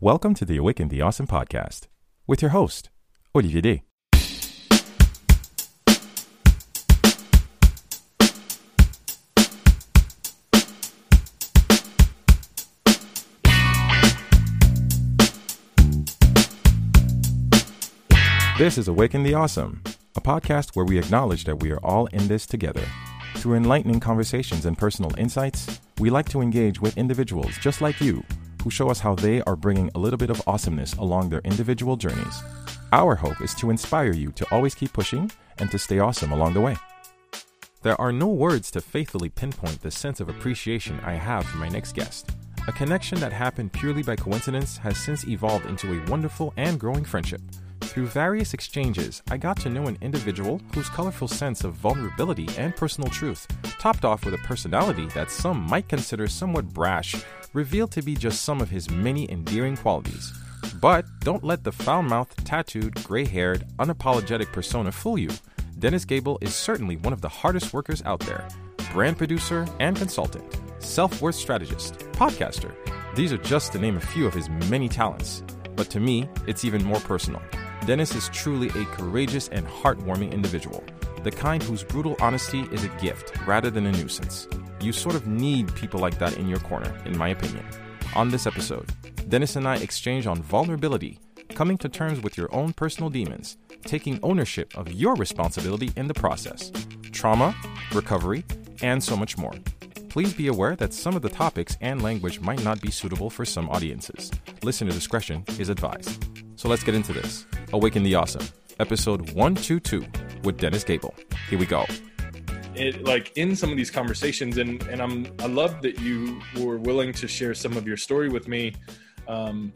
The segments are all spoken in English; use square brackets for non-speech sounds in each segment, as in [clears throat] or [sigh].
Welcome to the Awaken the Awesome podcast with your host, Olivier D. This is Awaken the Awesome, a podcast where we acknowledge that we are all in this together. Through enlightening conversations and personal insights, we like to engage with individuals just like you who show us how they are bringing a little bit of awesomeness along their individual journeys. Our hope is to inspire you to always keep pushing and to stay awesome along the way. There are no words to faithfully pinpoint the sense of appreciation I have for my next guest. A connection that happened purely by coincidence has since evolved into a wonderful and growing friendship. Through various exchanges, I got to know an individual whose colorful sense of vulnerability and personal truth, topped off with a personality that some might consider somewhat brash, revealed to be just some of his many endearing qualities. But don't let the foul mouthed, tattooed, gray haired, unapologetic persona fool you. Dennis Gable is certainly one of the hardest workers out there brand producer and consultant, self worth strategist, podcaster. These are just to name a few of his many talents. But to me, it's even more personal. Dennis is truly a courageous and heartwarming individual, the kind whose brutal honesty is a gift rather than a nuisance. You sort of need people like that in your corner, in my opinion. On this episode, Dennis and I exchange on vulnerability, coming to terms with your own personal demons, taking ownership of your responsibility in the process, trauma, recovery, and so much more. Please be aware that some of the topics and language might not be suitable for some audiences. Listener discretion is advised. So let's get into this. Awaken the Awesome, episode 122 with Dennis Gable. Here we go. It, like in some of these conversations, and and I'm I love that you were willing to share some of your story with me um,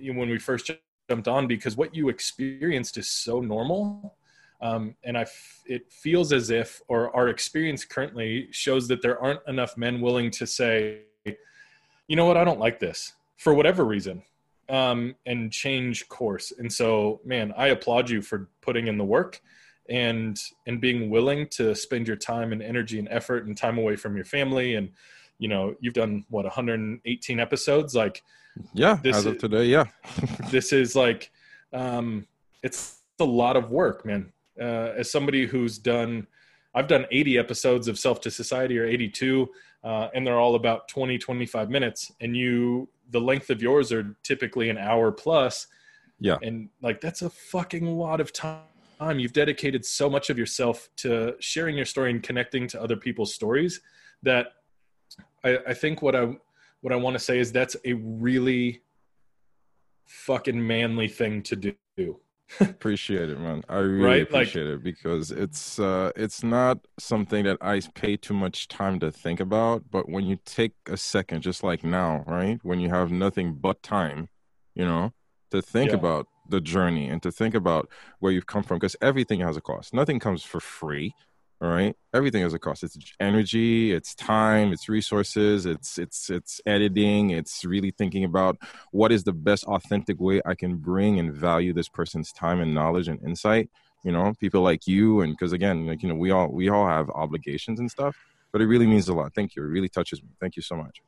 when we first jumped on because what you experienced is so normal um, and I f- it feels as if, or our experience currently shows that there aren't enough men willing to say, you know what, I don't like this for whatever reason, um, and change course. And so, man, I applaud you for putting in the work and and being willing to spend your time and energy and effort and time away from your family. And you know you've done what 118 episodes? Like yeah this as of today yeah. [laughs] this is like um it's a lot of work man. Uh, as somebody who's done i've done 80 episodes of self to society or 82 uh, and they're all about 20 25 minutes. And you the length of yours are typically an hour plus. Yeah. And like that's a fucking lot of time. You've dedicated so much of yourself to sharing your story and connecting to other people's stories that i, I think what i what i want to say is that's a really fucking manly thing to do appreciate it man i really right? appreciate like, it because it's uh it's not something that i pay too much time to think about but when you take a second just like now right when you have nothing but time you know to think yeah. about the journey and to think about where you've come from because everything has a cost nothing comes for free all right? Everything has a cost. It's energy it's time it's resources it's it's it's editing it's really thinking about what is the best authentic way i can bring and value this person's time and knowledge and insight. You know people like you and because again like you know we all we all have obligations and stuff but it really means a lot. Thank you. It really touches me. Thank you so much.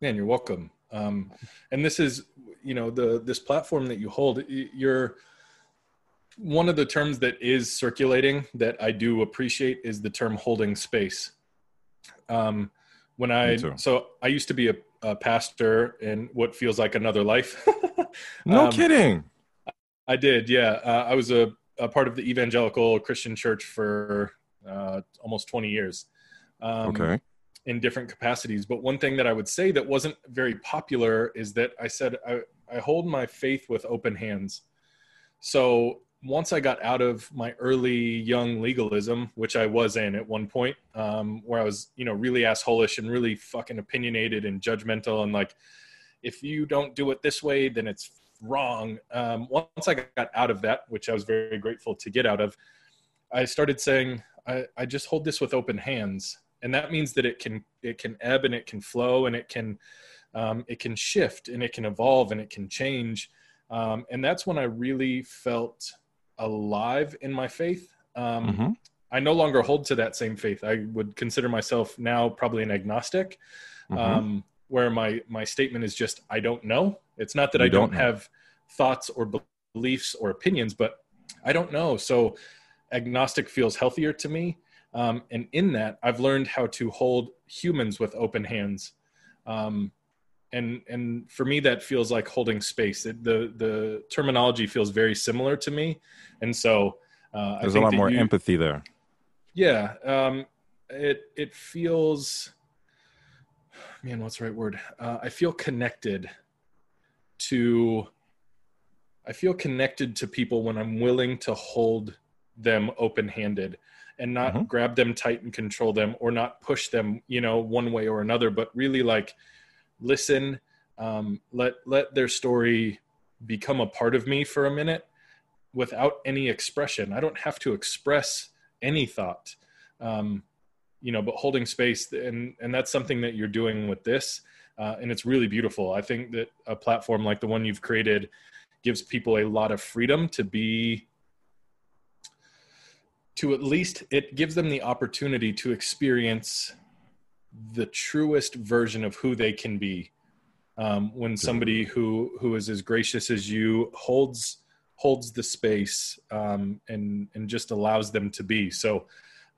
Man you're welcome. Um and this is you know the this platform that you hold you're one of the terms that is circulating that I do appreciate is the term holding space. Um, when I so I used to be a, a, pastor in what feels like another life. [laughs] no um, kidding. I did, yeah. Uh, I was a, a, part of the evangelical Christian church for uh, almost 20 years. Um, okay. In different capacities, but one thing that I would say that wasn't very popular is that I said I, I hold my faith with open hands. So once I got out of my early young legalism, which I was in at one point, um, where I was, you know, really assholish and really fucking opinionated and judgmental, and like, if you don't do it this way, then it's wrong. Um, once I got out of that, which I was very grateful to get out of, I started saying, I, I just hold this with open hands, and that means that it can it can ebb and it can flow and it can um, it can shift and it can evolve and it can change. Um, and that's when I really felt alive in my faith. Um, mm-hmm. I no longer hold to that same faith. I would consider myself now probably an agnostic, mm-hmm. um, where my my statement is just I don't know. It's not that You I don't, don't have thoughts or beliefs or opinions, but I don't know. So agnostic feels healthier to me. Um, and in that, I've learned how to hold humans with open hands. Um, and and for me, that feels like holding space. It, the the terminology feels very similar to me, and so uh, I There's a lot more you- empathy there. yeah um it it feels man what's the right word uh, i feel connected to i feel connected to people when i'm willing to hold them open-handed and not Mhm. grab them tight and control them or not push them you know one way or another but really like listen um, let let their story become a part of me for a minute without any expression. I don't have to express any thought um, you know but holding space and and that's something that you're doing with this uh, and it's really beautiful. I think that a platform like the one you've created gives people a lot of freedom to be to at least it gives them the opportunity to experience the truest version of who they can be um, when somebody who who is as gracious as you holds holds the space um, and and just allows them to be so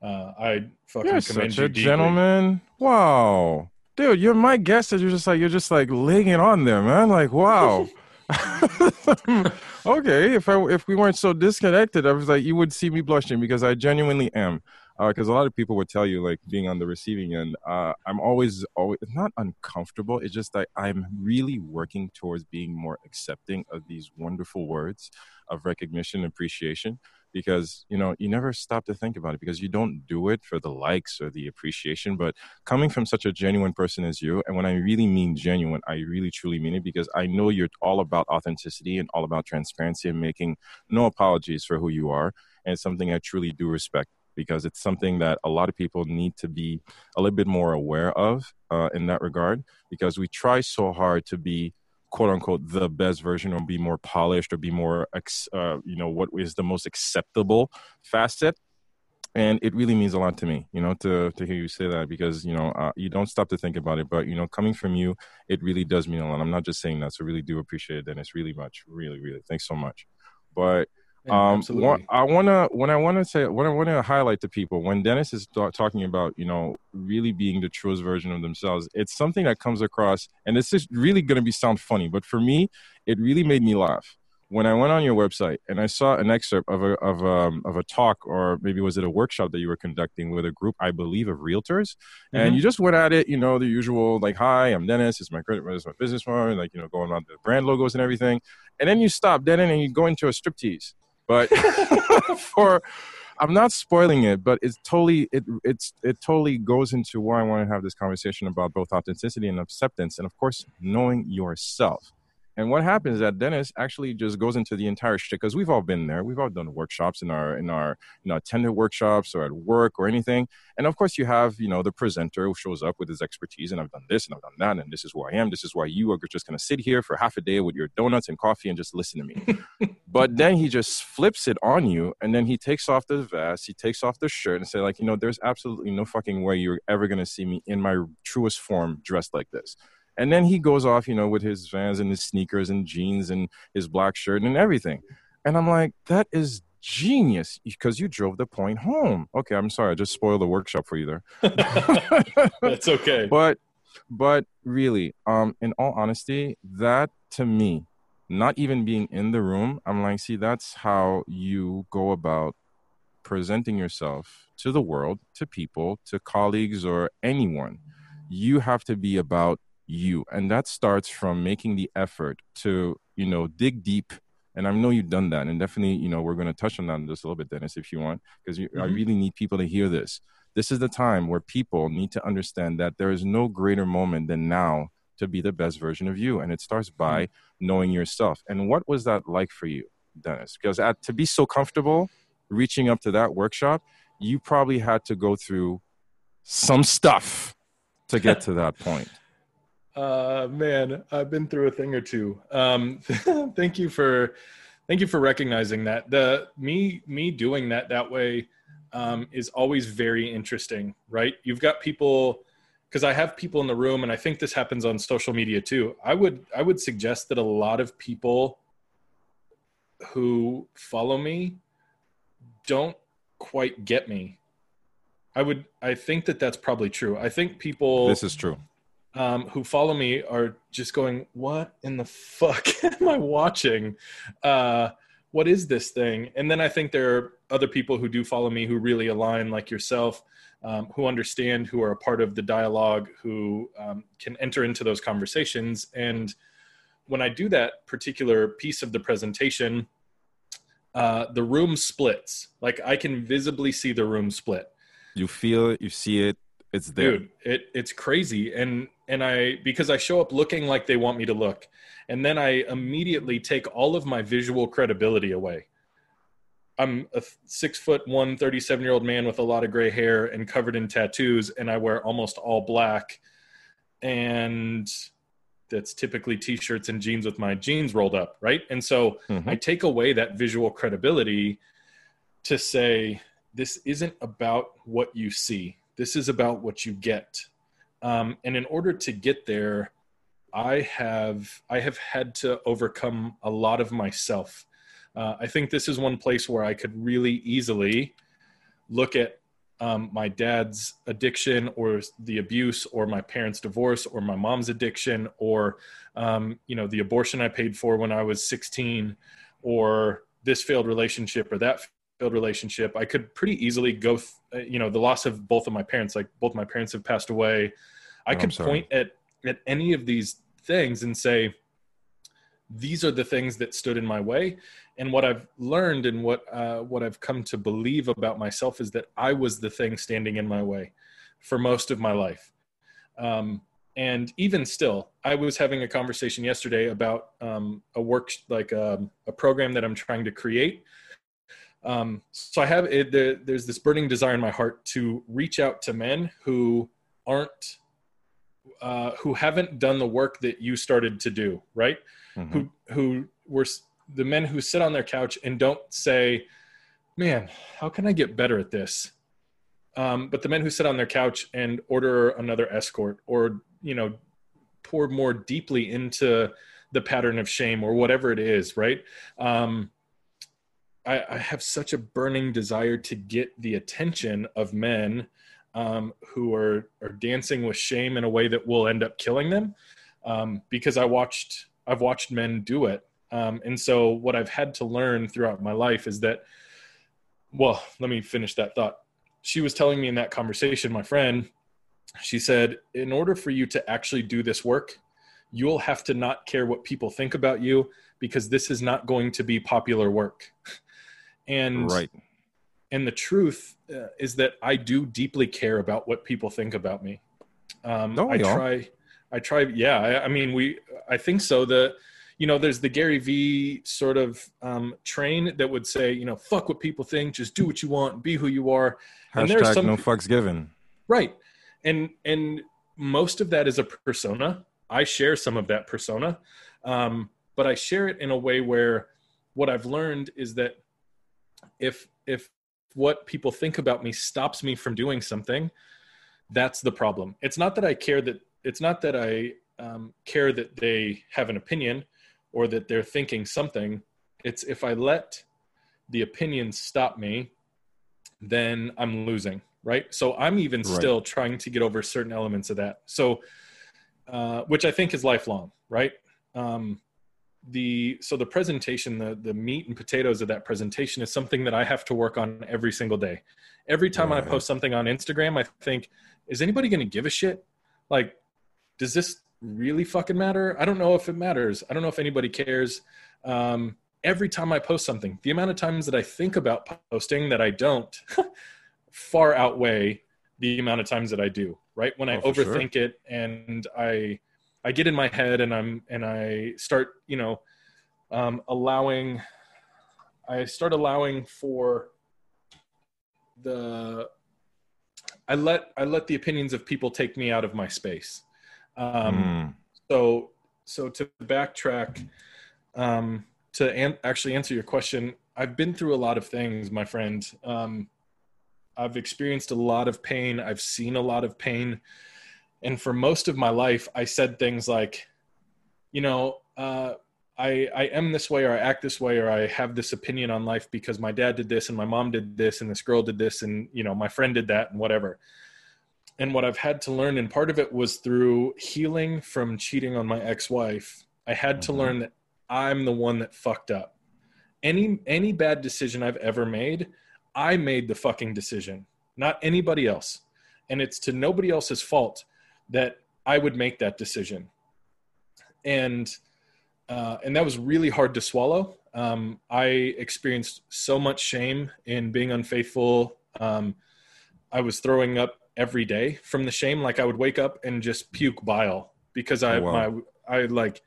uh, i fucking You're commend such you a deeply. gentleman. Wow. Dude, you're my guest and you're just like you're just like laying it on there, man. Like, wow. [laughs] [laughs] okay, if I if we weren't so disconnected, I was like you would see me blushing because I genuinely am. Because a lot of people would tell you, like being on the receiving end, uh, I'm always always it's not uncomfortable. It's just that I'm really working towards being more accepting of these wonderful words of recognition and appreciation because you know you never stop to think about it because you don't do it for the likes or the appreciation but coming from such a genuine person as you and when i really mean genuine i really truly mean it because i know you're all about authenticity and all about transparency and making no apologies for who you are and it's something i truly do respect because it's something that a lot of people need to be a little bit more aware of uh, in that regard because we try so hard to be quote unquote the best version or be more polished or be more uh, you know what is the most acceptable facet. And it really means a lot to me you know to to hear you say that because you know uh, you don't stop to think about it but you know coming from you it really does mean a lot. I'm not just saying that so really do appreciate it dennis really much really really. Thanks so much. But Yeah, um, absolutely. I want to, when I want to say, what I want to highlight to people, when Dennis is ta- talking about, you know, really being the truest version of themselves, it's something that comes across, and this is really going to be sound funny, but for me, it really made me laugh when I went on your website and I saw an excerpt of a of um of a talk, or maybe was it a workshop that you were conducting with a group, I believe, of realtors, and Mhm. you just went at it, you know, the usual like, "Hi, I'm Dennis. It's my credit, is my business phone," like you know, going on the brand logos and everything, and then you stop dead end and you go into a striptease but [laughs] for i'm not spoiling it but it's totally it it's it totally goes into why i want to have this conversation about both authenticity and acceptance and of course knowing yourself and what happens is that Dennis actually just goes into the entire shit because we've all been there. We've all done workshops in our in our you know attended workshops or at work or anything. And of course, you have you know the presenter who shows up with his expertise, and I've done this and I've done that, and this is who I am. This is why you are just going to sit here for half a day with your donuts and coffee and just listen to me. [laughs] but then he just flips it on you, and then he takes off the vest, he takes off the shirt, and say like, you know, there's absolutely no fucking way you're ever going to see me in my truest form dressed like this. And then he goes off, you know, with his vans and his sneakers and jeans and his black shirt and everything. And I'm like, that is genius because you drove the point home. Okay, I'm sorry, I just spoiled the workshop for you there. [laughs] That's okay. [laughs] but but really, um, in all honesty, that to me, not even being in the room, I'm like, see, that's how you go about presenting yourself to the world, to people, to colleagues, or anyone. You have to be about you, and that starts from making the effort to, you know, dig deep. And I know you've done that, and definitely, you know, we're going to touch on that in just a little bit, Dennis, if you want, because I Mhm. really need people to hear this. This is the time where people need to understand that there is no greater moment than now to be the best version of you, and it starts by knowing yourself. And what was that like for you, Dennis? Because at, to be so comfortable reaching up to that workshop, you probably had to go through some stuff to get to that point. [laughs] Uh, man, I've been through a thing or two. Um, [laughs] thank you for, thank you for recognizing that. The me me doing that that way um, is always very interesting, right? You've got people because I have people in the room, and I think this happens on social media too. I would I would suggest that a lot of people who follow me don't quite get me. I would I think that that's probably true. I think people This is true. Um, who follow me are just going, "What in the fuck [laughs] am I watching? Uh, what is this thing?" And then I think there are other people who do follow me who really align, like yourself, um, who understand, who are a part of the dialogue, who um, can enter into those conversations. And when I do that particular piece of the presentation, uh, the room splits. Like I can visibly see the room split You feel it, you see it, it's there. dude it it's crazy and and i because i show up looking like they want me to look and then i immediately take all of my visual credibility away i'm a six foot one 37 year old man with a lot of gray hair and covered in tattoos and i wear almost all black and that's typically t-shirts and jeans with my jeans rolled up right and so Mhm. I take away that visual credibility to say this isn't about what you see. This is about what you get. Um, and in order to get there, I have I have had to overcome a lot of myself. Uh, I think this is one place where I could really easily look at um, my dad's addiction or the abuse or my parents' divorce or my mom's addiction or um, you know the abortion I paid for when I was 16 or this failed relationship or that failed relationship. I could pretty easily go th- uh, you know the loss of both of my parents like both my parents have passed away. I Oh, could point at at any of these things and say these are the things that stood in my way and what i've learned and what uh, what i've come to believe about myself is that i was the thing standing in my way for most of my life um, and even still i was having a conversation yesterday about um, a work like um, a program that i'm trying to create um, so i have it, there, there's this burning desire in my heart to reach out to men who aren't uh, who haven't done the work that you started to do right Mhm. who who were the men who sit on their couch and don't say, "Man, how can I get better at this?" Um, but the men who sit on their couch and order another escort, or you know, pour more deeply into the pattern of shame or whatever it is, right? Um, I, I have such a burning desire to get the attention of men um, who are are dancing with shame in a way that will end up killing them, um, because I watched I've watched men do it. Um, and so what I've had to learn throughout my life is that, well, let me finish that thought. She was telling me in that conversation, my friend, she said, in order for you to actually do this work, you'll have to not care what people think about you because this is not going to be popular work. [laughs] And right. and the truth uh, is that I do deeply care about what people think about me. Um, Don't I try, I try. Yeah, I, I mean, we. I think so. The, you know, there's the Gary V sort of um, train that would say, you know, fuck what people think, just do what you want, be who you are. And there's Hashtag some- no fucks given. Right. And and most of that is a persona. I share some of that persona, um, but I share it in a way where what I've learned is that if if what people think about me stops me from doing something, that's the problem. It's not that I care that it's not that I um, care that they have an opinion or that they're thinking something. It's if I let the opinion stop me, then I'm losing, right? So I'm even Right. still trying to get over certain elements of that. So, uh, which I think is lifelong, right? Um, the so the presentation, the the meat and potatoes of that presentation is something that I have to work on every single day. Every time I post something on Instagram, I think, is anybody going to give a shit? Like, does this really fucking matter? I don't know if it matters. I don't know if anybody cares. Um, every time I post something, the amount of times that I think about posting that I don't [laughs] far outweigh the amount of times that I do, right? When I Oh, for sure. overthink it and I I get in my head and I'm and I start, you know, um, allowing I start allowing for the I let I let the opinions of people take me out of my space. Um, Mm. so so to backtrack um to an- actually answer your question i've been through a lot of things my friend um i've experienced a lot of pain i've seen a lot of pain And for most of my life, I said things like, you know, uh, I, I am this way or I act this way or I have this opinion on life because my dad did this and my mom did this and this girl did this and you know my friend did that and whatever. And what I've had to learn and part of it was through healing from cheating on my ex-wife. I had mm-hmm. to learn that I'm the one that fucked up. Any any bad decision I've ever made, I made the fucking decision, not anybody else. And it's to nobody else's fault that I would make that decision. And uh, and that was really hard to swallow. Um, I experienced so much shame in being unfaithful. Um, I was throwing up every day from the shame. Like I would wake up and just puke bile because I, oh, wow. my, I like,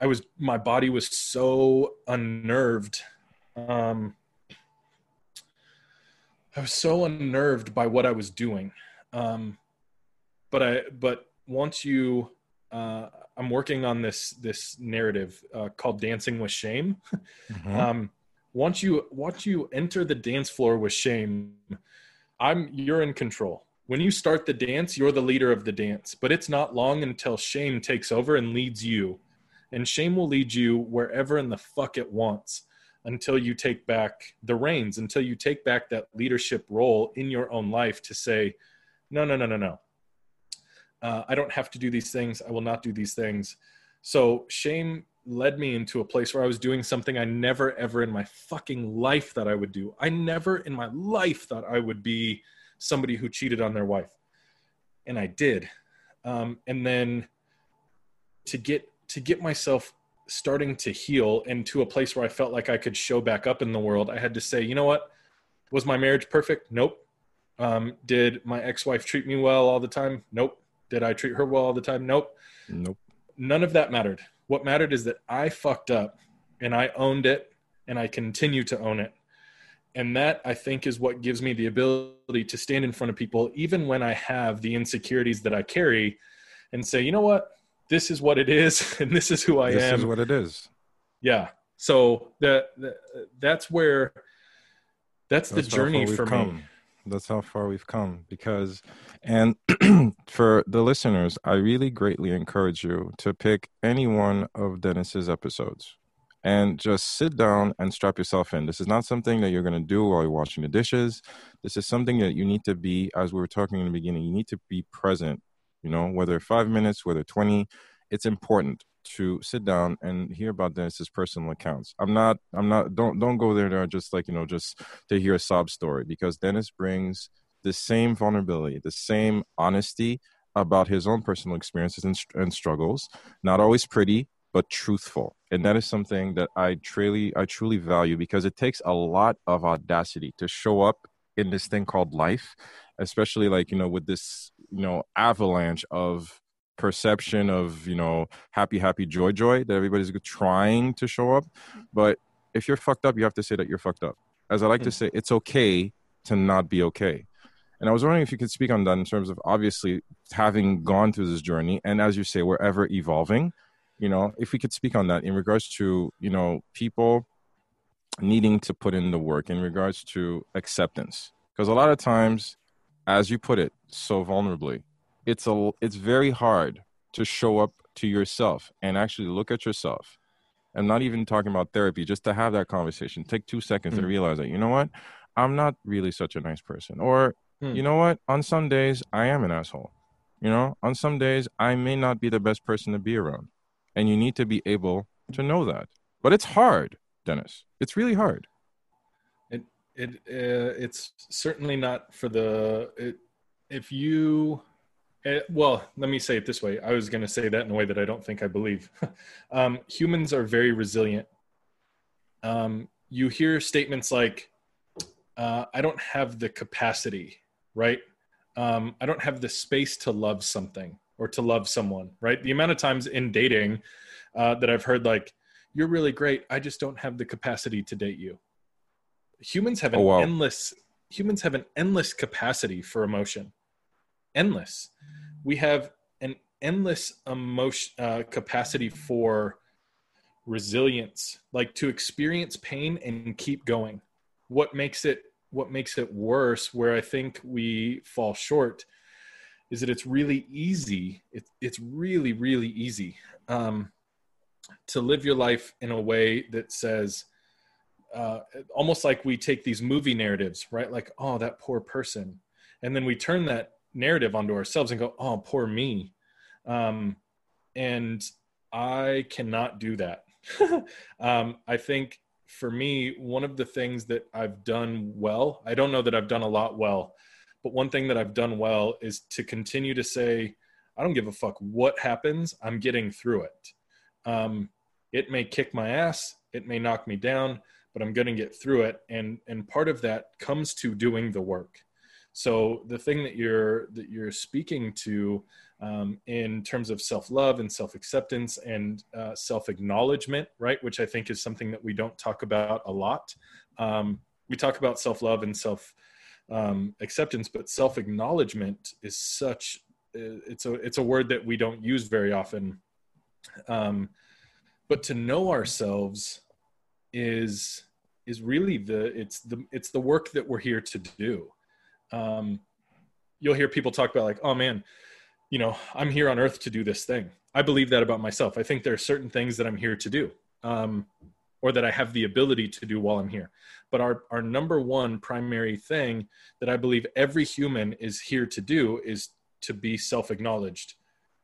I was, my body was so unnerved. Um, I was so unnerved by what I was doing. Um, but I, but once you, uh, I'm working on this this narrative uh, called Dancing with Shame. Mm-hmm. [laughs] Um, once you once you enter the dance floor with shame, I'm you're in control. When you start the dance, you're the leader of the dance. But it's not long until shame takes over and leads you, and shame will lead you wherever in the fuck it wants until you take back the reins, until you take back that leadership role in your own life to say, no, no, no, no, no uh, I don't have to do these things. I will not do these things. So shame led me into a place where I was doing something I never ever in my fucking life thought I would do. I never in my life thought I would be somebody who cheated on their wife. And I did. Um, and then to get to get myself starting to heal and to a place where I felt like I could show back up in the world, I had to say, you know what? Was my marriage perfect? Nope. Um, did my ex-wife treat me well all the time? Nope. Did I treat her well all the time? Nope. Nope. None of that mattered. What mattered is that I fucked up and I owned it and I continue to own it. And that I think is what gives me the ability to stand in front of people, even when I have the insecurities that I carry, and say, you know what? This is what it is, [laughs] and this is who I this am. This is what it is. Yeah. So that that's where that's, that's the journey for come. me. That's how far we've come because and [clears throat] for the listeners, I really greatly encourage you to pick any one of Dennis's episodes and just sit down and strap yourself in. This is not something that you're going to do while you're washing the dishes. This is something that you need to be, as we were talking in the beginning, you need to be present, you know, whether five minutes, whether 20, it's important to sit down and hear about Dennis's personal accounts. I'm not, I'm not, don't, don't go there just like, you know, just to hear a sob story because Dennis brings the same vulnerability, the same honesty about his own personal experiences and, and struggles. Not always pretty, but truthful. And that is something that I truly, I truly value because it takes a lot of audacity to show up in this thing called life, especially like, you know, with this, you know, avalanche of perception of, you know, happy, happy, joy, joy that everybody's trying to show up. But if you're fucked up, you have to say that you're fucked up. As I like to hmm. say, it's okay to not be okay. And I was wondering if you could speak on that in terms of obviously having gone through this journey, and as you say, we're ever evolving. You know, if we could speak on that in regards to you know people needing to put in the work in regards to acceptance, because a lot of times, as you put it so vulnerably, it's a it's very hard to show up to yourself and actually look at yourself. I'm not even talking about therapy, just to have that conversation. Take two seconds mm-hmm. and realize that, you know what? I'm not really such a nice person. Or Hmm. You know what? On some days, I am an asshole. You know, on some days, I may not be the best person to be around. And you need to be able to know that. But it's hard, Dennis. It's really hard. It it uh, it's certainly not for the it, if you it, well, let me say it this way. I was going to say that in a way that I don't think I believe. [laughs] um, humans are very resilient. Um, you hear statements like, uh, "I don't have the capacity right? Um, I don't have the space to love something or to love someone, right? The amount of times in dating uh, that I've heard like, "You're really great. I just don't have the capacity to date you." Humans have an oh, wow. endless humans have an endless capacity for emotion. Endless. We have an endless emotion uh, capacity for resilience, like to experience pain and keep going. What makes it what makes it worse, where I think we fall short, is that it's really easy. It, it's really, really easy um, to live your life in a way that says, uh, almost like we take these movie narratives, right? Like, oh, that poor person. And then we turn that narrative onto ourselves and go, oh, poor me. Um, and I cannot do that. [laughs] um, I think for me, one of the things that I've done well, I don't know that I've done a lot well, but one thing that I've done well is to continue to say, I don't give a fuck what happens. I'm getting through it. Um, it may kick my ass, it may knock me down, but I'm going to get through it. And and part of that comes to doing the work. So the thing that you're that you're speaking to um, in terms of self love and self acceptance and uh, self acknowledgement, right? Which I think is something that we don't talk about a lot. Um, we talk about self love and self um, acceptance, but self acknowledgement is such it's a it's a word that we don't use very often. Um, but to know ourselves is is really the it's the it's the work that we're here to do. Um, you'll hear people talk about like, oh man, you know, I'm here on earth to do this thing. I believe that about myself. I think there are certain things that I'm here to do, um, or that I have the ability to do while I'm here. But our, our number one primary thing that I believe every human is here to do is to be self acknowledged,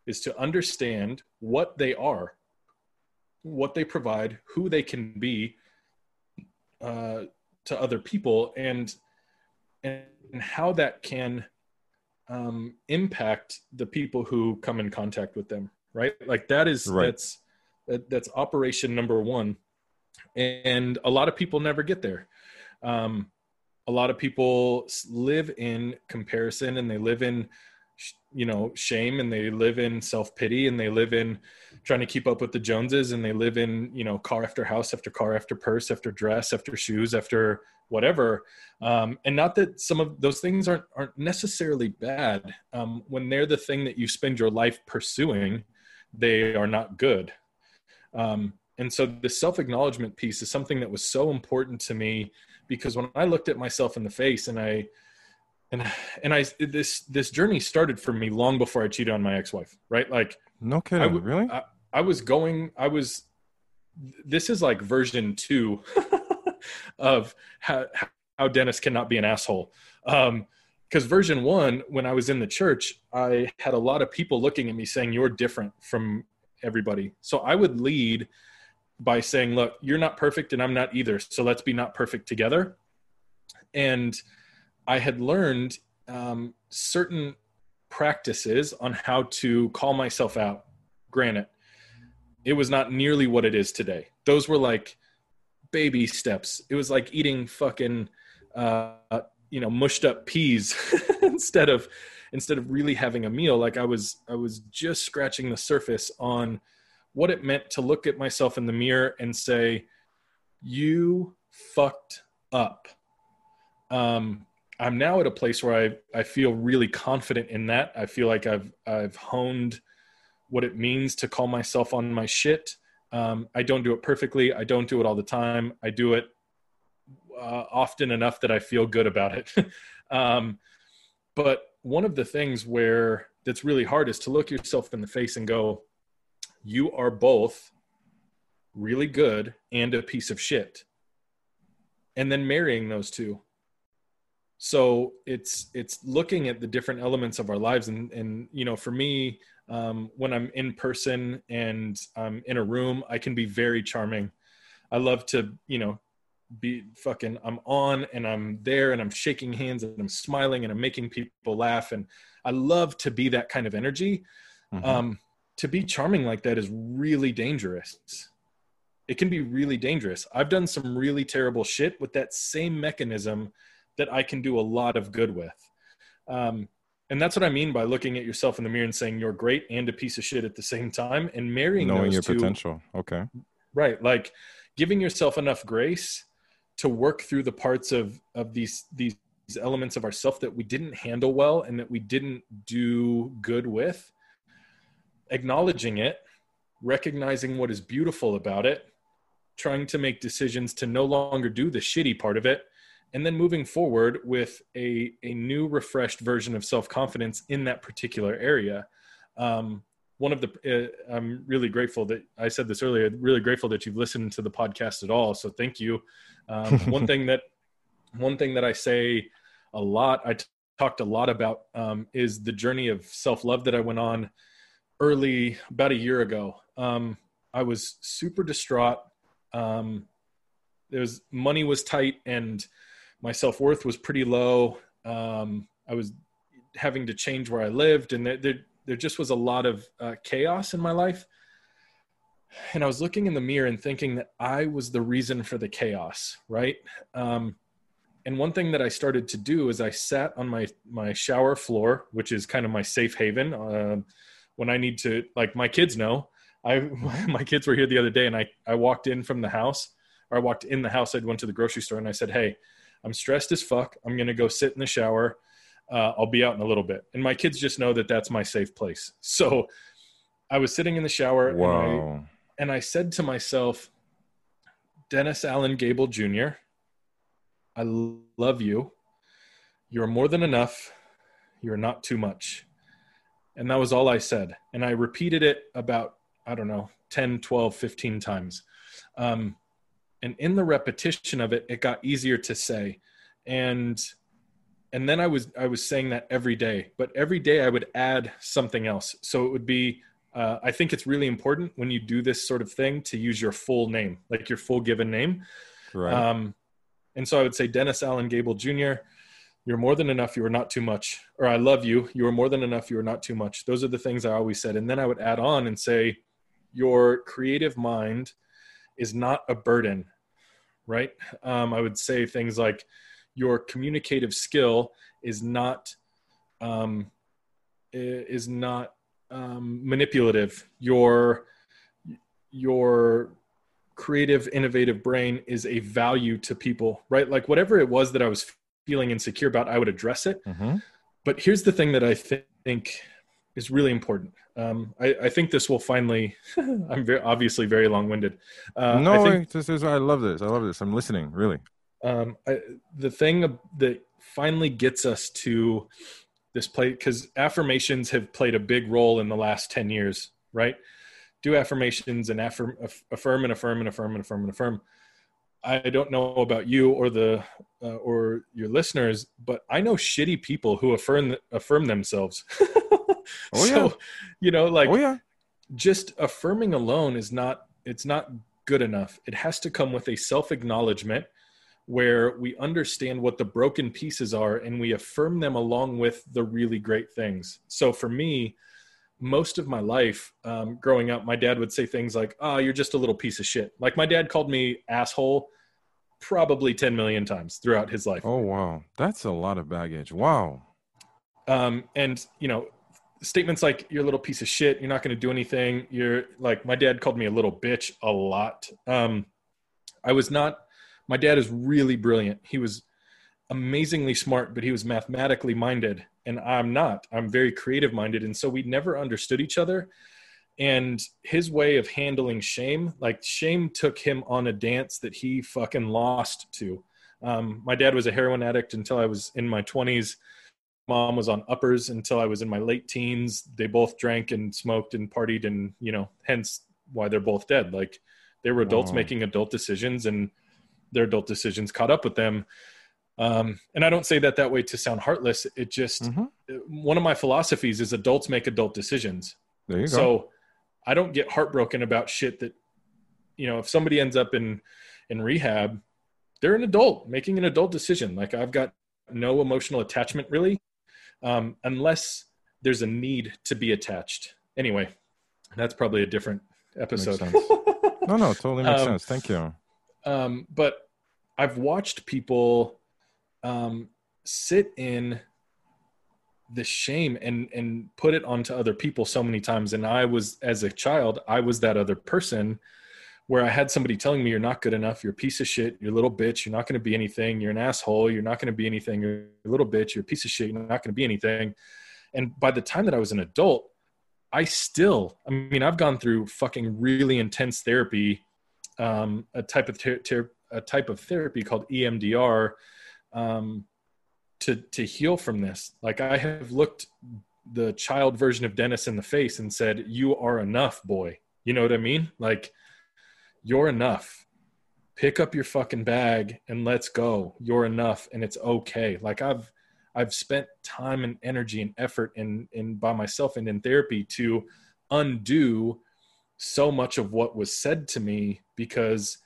is to understand what they are, what they provide, who they can be uh, to other people, and, and how that can um, impact the people who come in contact with them right? Like that is right. that's that, that's operation number one. And a lot of people never get there. Um, a lot of people live in comparison and they live in you know shame and they live in self-pity and they live in trying to keep up with the joneses and they live in you know car after house after car after purse after dress after shoes after whatever. Um, and not that some of those things aren't aren't necessarily bad. Um, when they're the thing that you spend your life pursuing they are not good. Um, and so the self-acknowledgement piece is something that was so important to me because when i looked at myself in the face and i and and i this this journey started for me long before i cheated on my ex-wife right like no kidding really I, I was going i was this is like version two [laughs] of how, how Dennis cannot be an asshole. Um, because version one, when I was in the church, I had a lot of people looking at me saying, You're different from everybody. So I would lead by saying, Look, you're not perfect and I'm not either. So let's be not perfect together. And I had learned um, certain practices on how to call myself out. Granted, it was not nearly what it is today. Those were like baby steps. It was like eating fucking, uh, you know, mushed up peas [laughs] instead of instead of really having a meal. Like I was, I was just scratching the surface on what it meant to look at myself in the mirror and say, "You fucked up." Um, I'm now at a place where I I feel really confident in that. I feel like I've I've honed what it means to call myself on my shit. Um, I don't do it perfectly. I don't do it all the time. I do it uh, often enough that I feel good about it. [laughs] um, but one of the things where that's really hard is to look yourself in the face and go, you are both really good and a piece of shit. And then marrying those two. So it's it's looking at the different elements of our lives and and you know for me um, when I'm in person and I'm in a room, I can be very charming. I love to, you know, be fucking, I'm on and I'm there and I'm shaking hands and I'm smiling and I'm making people laugh. And I love to be that kind of energy. Mm-hmm. Um, to be charming like that is really dangerous. It can be really dangerous. I've done some really terrible shit with that same mechanism that I can do a lot of good with. Um, and that's what I mean by looking at yourself in the mirror and saying you're great and a piece of shit at the same time, and marrying knowing your two, potential. Okay, right? Like giving yourself enough grace to work through the parts of of these these elements of ourself that we didn't handle well and that we didn't do good with. Acknowledging it, recognizing what is beautiful about it, trying to make decisions to no longer do the shitty part of it and then moving forward with a, a new refreshed version of self-confidence in that particular area um, one of the uh, i'm really grateful that i said this earlier really grateful that you've listened to the podcast at all. So thank you. Um, [laughs] one thing that one thing that i say a lot I t- talked a lot about um, is the journey of self-love that i went on early about a year ago. Um, i was super distraught. Um, there was money was tight and my self-worth was pretty low. Um, i was having to change where i lived and there, there, there just was a lot of uh, chaos in my life. And i was looking in the mirror and thinking that i was the reason for the chaos right? Um, and one thing that i started to do is i sat on my my shower floor which is kind of my safe haven. Uh, when i need to like my kids know i [laughs] my kids were here the other day and i i walked in from the house or i walked in the house i went to the grocery store and i said hey i'm stressed as fuck i'm gonna go sit in the shower uh, I'll be out in a little bit. And my kids just know that that's my safe place. [laughs] So I was sitting in the shower Wow. and, I, and I said to myself, Dennis Allen Gable Jr., I love you. You're more than enough. You're not too much. And that was all I said. And I repeated it about, I don't know, 10, 12, 15 times. Um, and in the repetition of it, it got easier to say. And and then i was i was saying that every day but every day i would add something else. So it would be uh, i think it's really important when you do this sort of thing to use your full name like your full given name. Right. um, and so i would say dennis allen gable jr you're more than enough you are not too much or i love you you are more than enough you are not too much. Those are the things i always said. And then i would add on and say your creative mind is not a burden right um, i would say things like your communicative skill is not um, is not um, manipulative. Your your creative, innovative brain is a value to people, right? Like whatever it was that I was feeling insecure about, I would address it. Mhm. But here's the thing that I thi- think is really important. Um, I, I think this will finally. [laughs] I'm very obviously very long-winded. Uh, no, I think this is I love this. I love this. I'm listening. Really. um, I, the thing that finally gets us to this play because affirmations have played a big role in the last 10 years right do affirmations and affirm, affirm and affirm and affirm and affirm and affirm i don't know about you or the uh, or your listeners but i know shitty people who affirm affirm themselves [laughs] Oh, yeah. so you know like oh yeah. just affirming alone is not it's not good enough it has to come with a self acknowledgement where we understand what the broken pieces are and we affirm them along with the really great things so for me most of my life um, growing up my dad would say things like oh you're just a little piece of shit like my dad called me asshole probably 10 million times throughout his life. Oh wow. That's a lot of baggage. Wow. um, and you know statements like you're a little piece of shit. You're not going to do anything. You're like my dad called me a little bitch a lot. Um, i was not my dad is really brilliant. He was amazingly smart but he was mathematically minded and i'm not. I'm very creative minded and so we never understood each other and his way of handling shame like shame took him on a dance that he fucking lost to um, my dad was a heroin addict until i was in my 20s mom was on uppers until I was in my late teens. They both drank and smoked and partied, and you know, hence why they're both dead. Like they were adults Wow. making adult decisions, and their adult decisions caught up with them. Um, and I don't say that that way to sound heartless. It just Mhm. one of my philosophies is adults make adult decisions. There you go. I don't get heartbroken about shit that you know, if somebody ends up in in rehab, they're an adult making an adult decision. Like I've got no emotional attachment really, um, unless there's a need to be attached. Anyway, that's probably a different episode. [laughs] no, no, totally makes Um, sense. Thank you. um, but I've watched people um, sit in the shame and and put it onto other people so many times. And I was, as a child, I was that other person where I had somebody telling me, "You're not good enough. You're a piece of shit. You're a little bitch. You're not going to be anything. You're an asshole. You're not going to be anything. You're a little bitch. You're a piece of shit. You're not going to be anything." And by the time that I was an adult, I still, I mean, I've gone through fucking really intense therapy, um, a type of ther- ther- a type of therapy called EMDR, um, to to heal from this. Like I have looked the child version of Dennis in the face and said, "You are enough, boy." You know what I mean? Like you're enough. Pick up your fucking bag and let's go. You're enough, and it's okay. Like I've I've spent time and energy and effort in in by myself and in therapy to undo so much of what was said to me because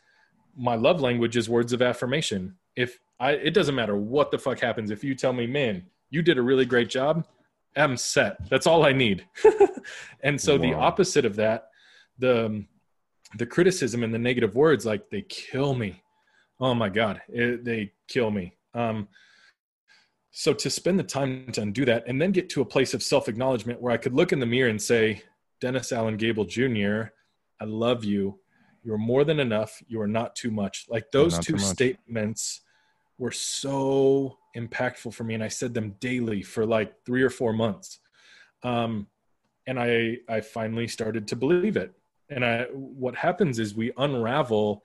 my love language is words of affirmation. If I it doesn't matter what the fuck happens if you tell me, "Man, you did a really great job." I'm set. That's all I need. [laughs] and so wow. the opposite of that, the the criticism and the negative words, like they kill me. Oh my god, it, they kill me. Um, so to spend the time to undo that and then get to a place of self acknowledgement where I could look in the mirror and say, Dennis Allen Gable Jr., I love you. You're more than enough. You are not too much. Like those two statements were so impactful for me. And I said them daily for like three or four months. Um, and I, I finally started to believe it. And I, what happens is we unravel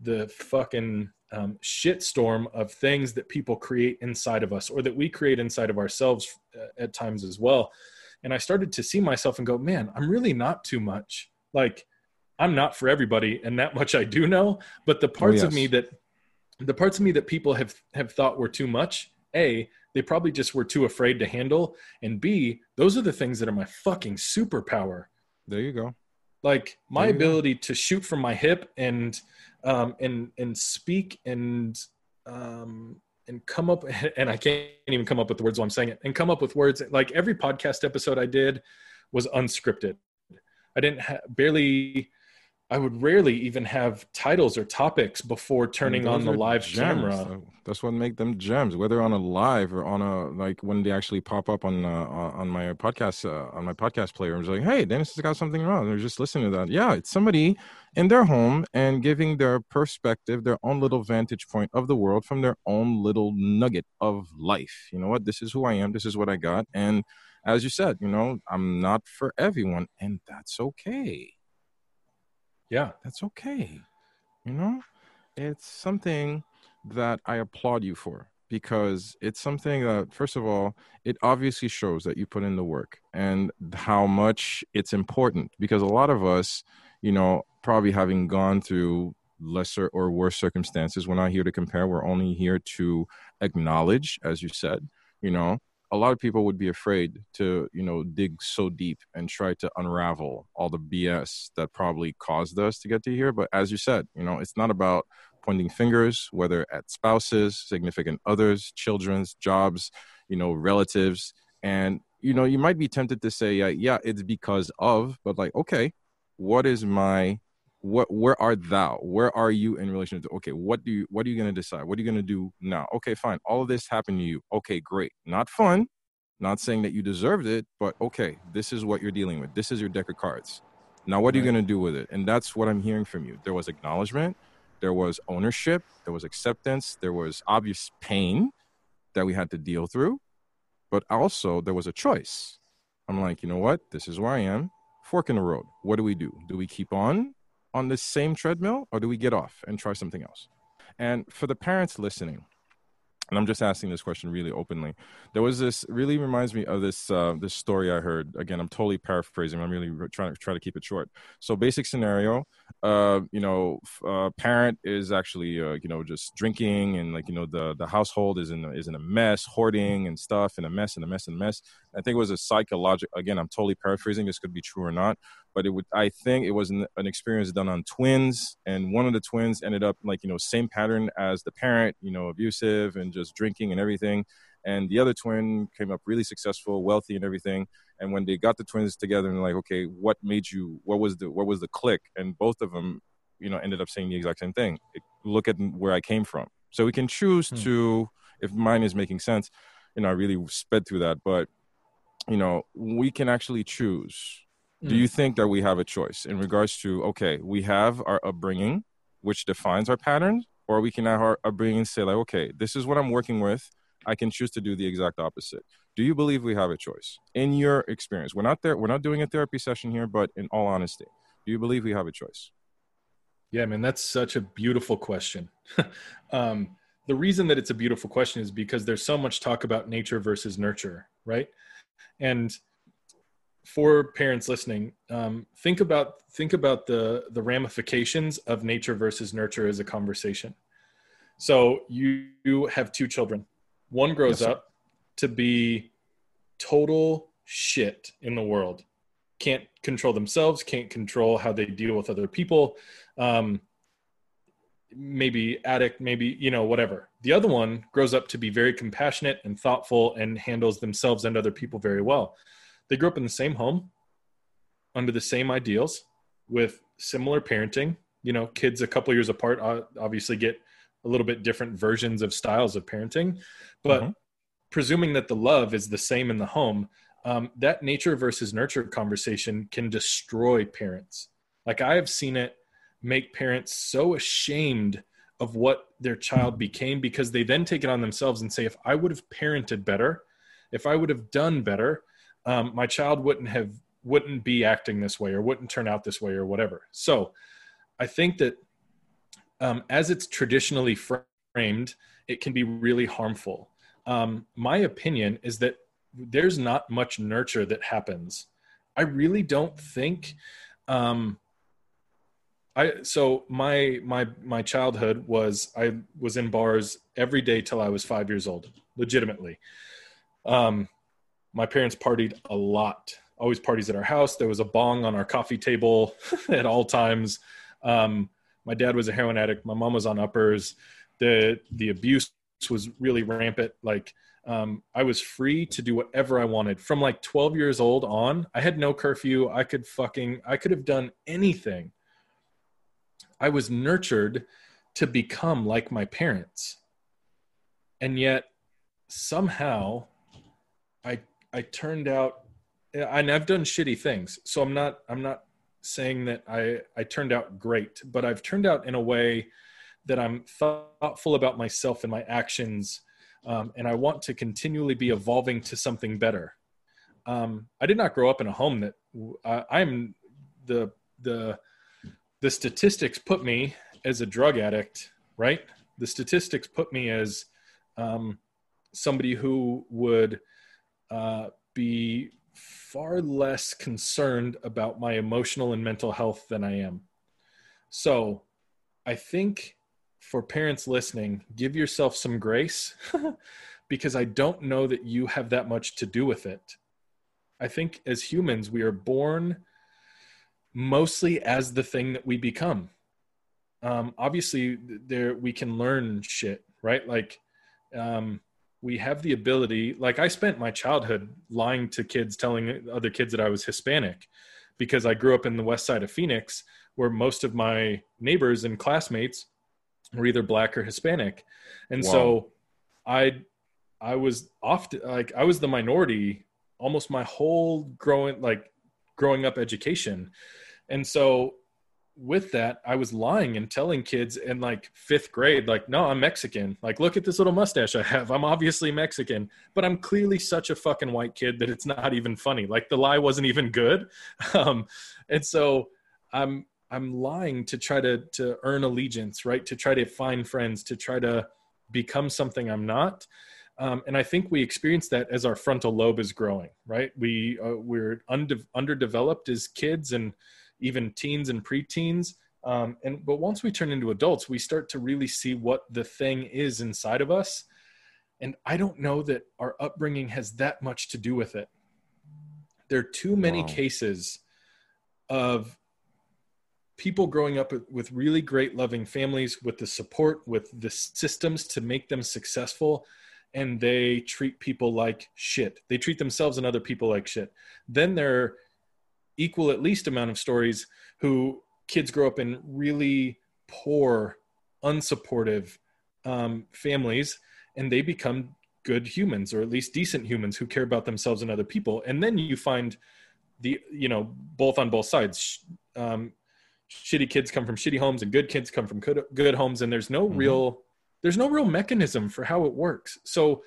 the fucking um, shitstorm of things that people create inside of us or that we create inside of ourselves uh, at times as well. And I started to see myself and go, man, I'm really not too much. Like, I'm not for everybody, and that much I do know. But the parts oh, yes. of me that the parts of me that people have have thought were too much, a they probably just were too afraid to handle, and b those are the things that are my fucking superpower. There you go. Like my ability go. to shoot from my hip and um, and and speak and um, and come up [laughs] and I can't even come up with the words while I'm saying it and come up with words like every podcast episode I did was unscripted. I didn't ha- barely I would rarely even have titles or topics before turning on the live gems. camera. That's what make them gems, whether on a live or on a like when they actually pop up on uh, on my podcast uh, on my podcast player. I'm like, hey, Dennis has got something wrong. They're just listening to that. Yeah, it's somebody in their home and giving their perspective, their own little vantage point of the world from their own little nugget of life. You know what? This is who I am. This is what I got. And as you said, you know, I'm not for everyone, and that's okay yeah. That's okay. You know it's something that i applaud you for because it's something that first of all it obviously shows that you put in the work and how much it's important because a lot of us you know probably having gone through lesser or worse circumstances we're not here to compare. We're only here to acknowledge as you said you know a lot of people would be afraid to you know dig so deep and try to unravel all the bs that probably caused us to get to here. But as you said you know it's not about pointing fingers whether at spouses significant others children's jobs you know relatives. And you know you might be tempted to say yeah, yeah it's because of but like okay what is my what where are thou? Where are you in relation to okay what do you what are you going to decide? What are you going to do now? Okay fine all of this happened to you. Okay great. Not fun not saying that you deserved it but okay this is what you're dealing with. This is your deck of cards. Now what are you going to do with it? And that's what i'm hearing from you. There was acknowledgement there was ownership there was acceptance there was obvious pain that we had to deal through but also there was a choice. I'm like you know what? This is where i am. Fork in the road. What do we do? Do we keep on on the same treadmill or do we get off and try something else? And for the parents listening, and I'm just asking this question really openly. There was this really reminds me of this uh, this story I heard. Again, I'm totally paraphrasing. I'm really trying to try to keep it short. So, basic scenario: uh, you know, a parent is actually uh, you know just drinking, and like you know the the household is in a, is in a mess, hoarding and stuff, and a mess, and a mess, and a mess. I think it was a psychological. Again, I'm totally paraphrasing. This could be true or not, but it would. I think it was an, an experience done on twins, and one of the twins ended up like you know same pattern as the parent, you know, abusive and just drinking and everything. And the other twin came up really successful, wealthy, and everything. And when they got the twins together and like, okay, what made you? What was the what was the click? And both of them, you know, ended up saying the exact same thing. Look at where I came from. So we can choose hmm. to, if mine is making sense, you know, I really sped through that, but you know, we can actually choose. Mm. Do you think that we have a choice in regards to okay, we have our upbringing, which defines our patterns, or we can have our upbringing and say like, okay, this is what I'm working with. I can choose to do the exact opposite. Do you believe we have a choice in your experience? We're not there. We're not doing a therapy session here, but in all honesty, do you believe we have a choice? Yeah, man, that's such a beautiful question. [laughs] um, the reason that it's a beautiful question is because there's so much talk about nature versus nurture, right? And for parents listening, um, think about think about the the ramifications of nature versus nurture as a conversation. So you, you have two children. One grows yes, up to be total shit in the world. Can't control themselves. Can't control how they deal with other people. Um, maybe addict, maybe you know whatever. The other one grows up to be very compassionate and thoughtful and handles themselves and other people very well they grew up in the same home under the same ideals with similar parenting. You know kids a couple years apart obviously get a little bit different versions of styles of parenting. But mm-hmm. presuming that the love is the same in the home um, that nature versus nurture conversation can destroy parents. Like i have seen it make parents so ashamed of what their child became because they then take it on themselves and say if i would have parented better if i would have done better um, my child wouldn't have wouldn't be acting this way or wouldn't turn out this way or whatever. So i think that um, as it's traditionally framed it can be really harmful. Um, my opinion is that there's not much nurture that happens. I really don't think um, I so my my my childhood was I was in bars every day till I was five years old, legitimately. Um, my parents partied a lot. Always parties at our house. There was a bong on our coffee table [laughs] at all times. Um, my dad was a heroin addict. My mom was on uppers. The the abuse was really rampant. Like um, i was free to do whatever i wanted. From like 12 years old on i had no curfew. I could fucking i could have done anything. I was nurtured to become like my parents. And yet somehow i turned out, and I've done shitty things. So I'm not, I'm not saying that I, I turned out great, but I've turned out in a way that I'm thoughtful about myself and my actions. Um, and I want to continually be evolving to something better. Um, I did not grow up in a home that I'm the, the, the statistics put me as a drug addict, right? The statistics put me as um, somebody who would uh, be far less concerned about my emotional and mental health than I am. So I think for parents listening, give yourself some grace [laughs] because I don't know that you have that much to do with it. I think as humans, we are born mostly as the thing that we become. Um, obviously, there we can learn shit, right? Like, um, we have the ability like i spent my childhood lying to kids telling other kids that i was hispanic because i grew up in the west side of phoenix where most of my neighbors and classmates were either black or hispanic and wow. so i i was often like i was the minority almost my whole growing like growing up education and so with that, I was lying and telling kids in like fifth grade, like, no, I'm Mexican. Like, look at this little mustache I have. I'm obviously Mexican, but I'm clearly such a fucking white kid that it's not even funny. Like, the lie wasn't even good. [laughs] Um, and so I'm, I'm lying to try to, to earn allegiance, right? To try to find friends, to try to become something I'm not. Um, and I think we experience that as our frontal lobe is growing, right? We, uh, we're unde- underdeveloped as kids and, even teens and preteens. Um, and but once we turn into adults, we start to really see what the thing is inside of us. And I don't know that our upbringing has that much to do with it. There are too many wow. cases of people growing up with really great loving families with the support with the systems to make them successful and they treat people like shit they treat themselves and other people like shit then there equal at least amount of stories who kids grow up in really poor unsupportive um, families and they become good humans or at least decent humans who care about themselves and other people. And then you find the you know both on both sides. Um, shitty kids come from shitty homes and good kids come from good, good homes and there's no mm-hmm. real there's no real mechanism for how it works. So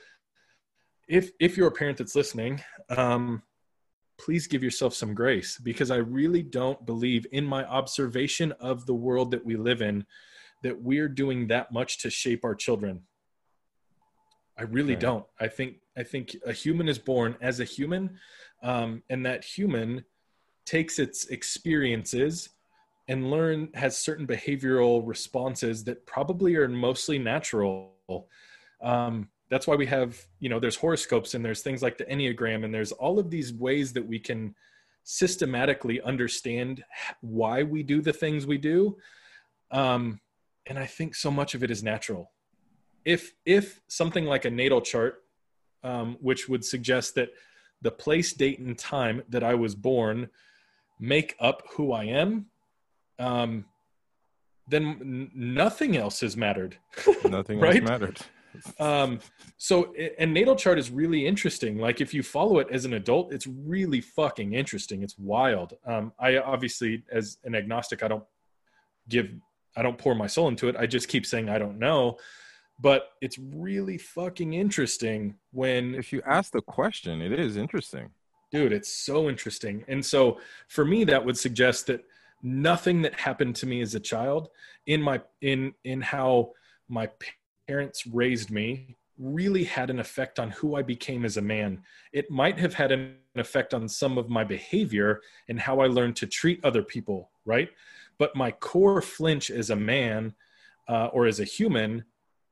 if if you're a parent that's listening um, please give yourself some grace because I really don't believe in my observation of the world that we live in that we're doing that much to shape our children. I really okay. don't. I think I think a human is born as a human, um, and that human takes its experiences and learn has certain behavioral responses that probably are mostly natural. Um, that's why we have you know there's horoscopes and there's things like the enneagram and there's all of these ways that we can systematically understand why we do the things we do. Um, and i think so much of it is natural. If if something like a natal chart um, which would suggest that the place date and time that i was born make up who i am um, then nothing else has mattered. Nothing [laughs] right? else mattered um, so and natal chart is really interesting. Like if you follow it as an adult it's really fucking interesting. It's wild. Um, i obviously as an agnostic i don't give i don't pour my soul into it. I just keep saying i don't know. But it's really fucking interesting when if you ask the question it is interesting. Dude it's so interesting. And so for me that would suggest that nothing that happened to me as a child in my in in how my parents raised me really had an effect on who I became as a man. It might have had an effect on some of my behavior and how I learned to treat other people, right? But my core flinch as a man uh, or as a human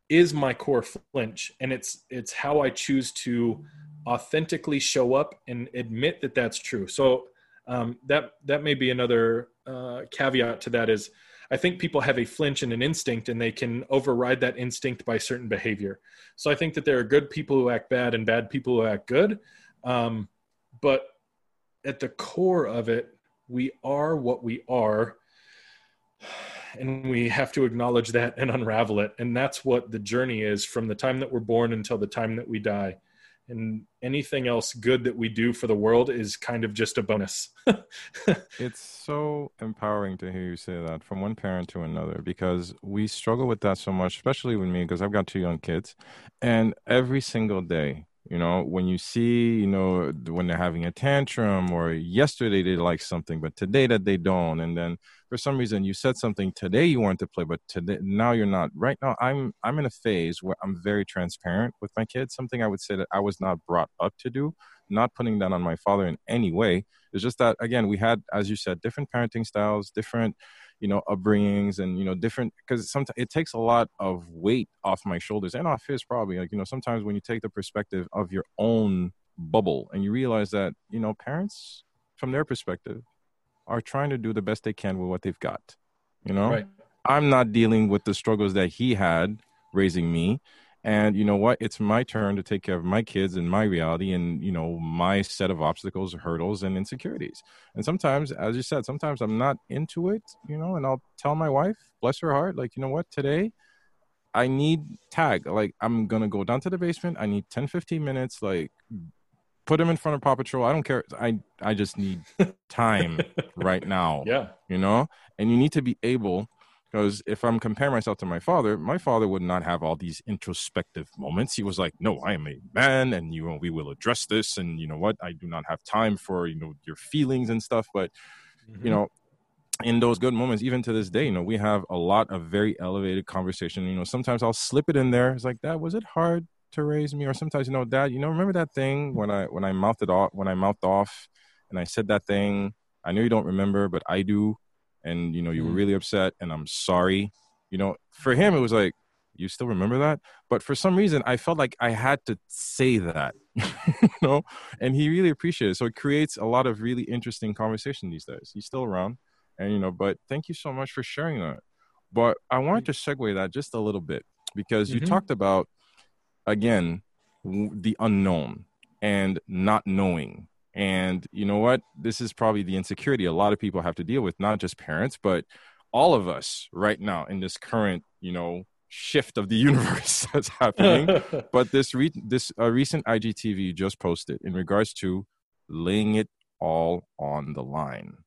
is my core flinch, and it's it's how I choose to authentically show up and admit that that's true. So um, that that may be another uh, caveat to that is I think people have a flinch and an instinct, and they can override that instinct by certain behavior. So I think that there are good people who act bad and bad people who act good. Um, but at the core of it, we are what we are. And we have to acknowledge that and unravel it. And that's what the journey is from the time that we're born until the time that we die and anything else good that we do for the world is kind of just a bonus. [laughs] it's so empowering to hear you say that from one parent to another because we struggle with that so much, especially with me because I've got two young kids. And every single day, you know, when you see, you know, when they're having a tantrum or yesterday they like something, but today that they don't, and then for some reason you said something today you wanted to play but today now you're not. Right now i'm i'm in a phase where i'm very transparent with my kids something i would say that i was not brought up to do not putting that on my father in any way. It's just that again we had as you said different parenting styles different you know upbringings and you know different because sometimes it takes a lot of weight off my shoulders and off his probably like you know sometimes when you take the perspective of your own bubble and you realize that you know parents from their perspective are trying to do the best they can with what they've got. You know, right. I'm not dealing with the struggles that he had raising me. And you know what? It's my turn to take care of my kids and my reality and, you know, my set of obstacles, hurdles, and insecurities. And sometimes, as you said, sometimes I'm not into it, you know, and I'll tell my wife, bless her heart, like, you know what, today I need tag. Like, I'm going to go down to the basement. I need 10, 15 minutes. Like, put him in front of Paw Patrol. I don't care. I I just need [laughs] time right now. Yeah. You know? And you need to be able because if I'm comparing myself to my father, my father would not have all these introspective moments. He was like, "No, I am a man, and you know we will address this." And you know what? I do not have time for you know your feelings and stuff. But mm-hmm. you know, in those good moments, even to this day, you know, we have a lot of very elevated conversation. You know, sometimes I'll slip it in there. It's like, "That was it hard to raise me or sometimes you know dad you know remember that thing when i when i mouthed off when i mouthed off and i said that thing? I know you don't remember but i do. And you know you were mm. really upset and i'm sorry. You know for him it was like you still remember that? But for some reason i felt like i had to say that [laughs] you know? And he really appreciated it. So it creates a lot of really interesting conversation these days. He's still around and you know but thank you so much for sharing that. But i wanted mm. to segue that just a little bit because you mm-hmm. talked about again the unknown and not knowing. And you know what? This is probably the insecurity a lot of people have to deal with not just parents but all of us right now in this current you know shift of the [laughs] universe that's happening. [laughs] But this re- this uh, recent igtv just posted in regards to laying it all on the line.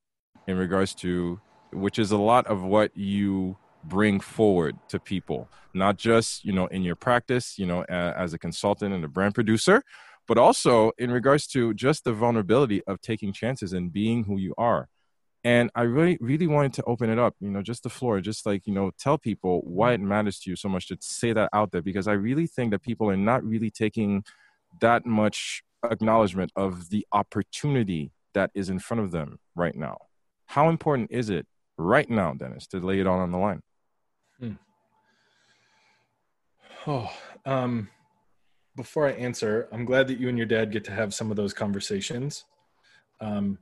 In regards to which is a lot of what you bring forward to people not just you know in your practice you know as a consultant and a brand producer but also in regards to just the vulnerability of taking chances and being who you are. And i really really wanted to open it up you know just the floor just like you know tell people why it matters to you so much to say that out there because i really think that people are not really taking that much acknowledgement of the opportunity that is in front of them right now. How important is it right now dennis to lay it all on the line hmm. oh um before i answer i'm glad that you and your dad get to have some of those conversations. Um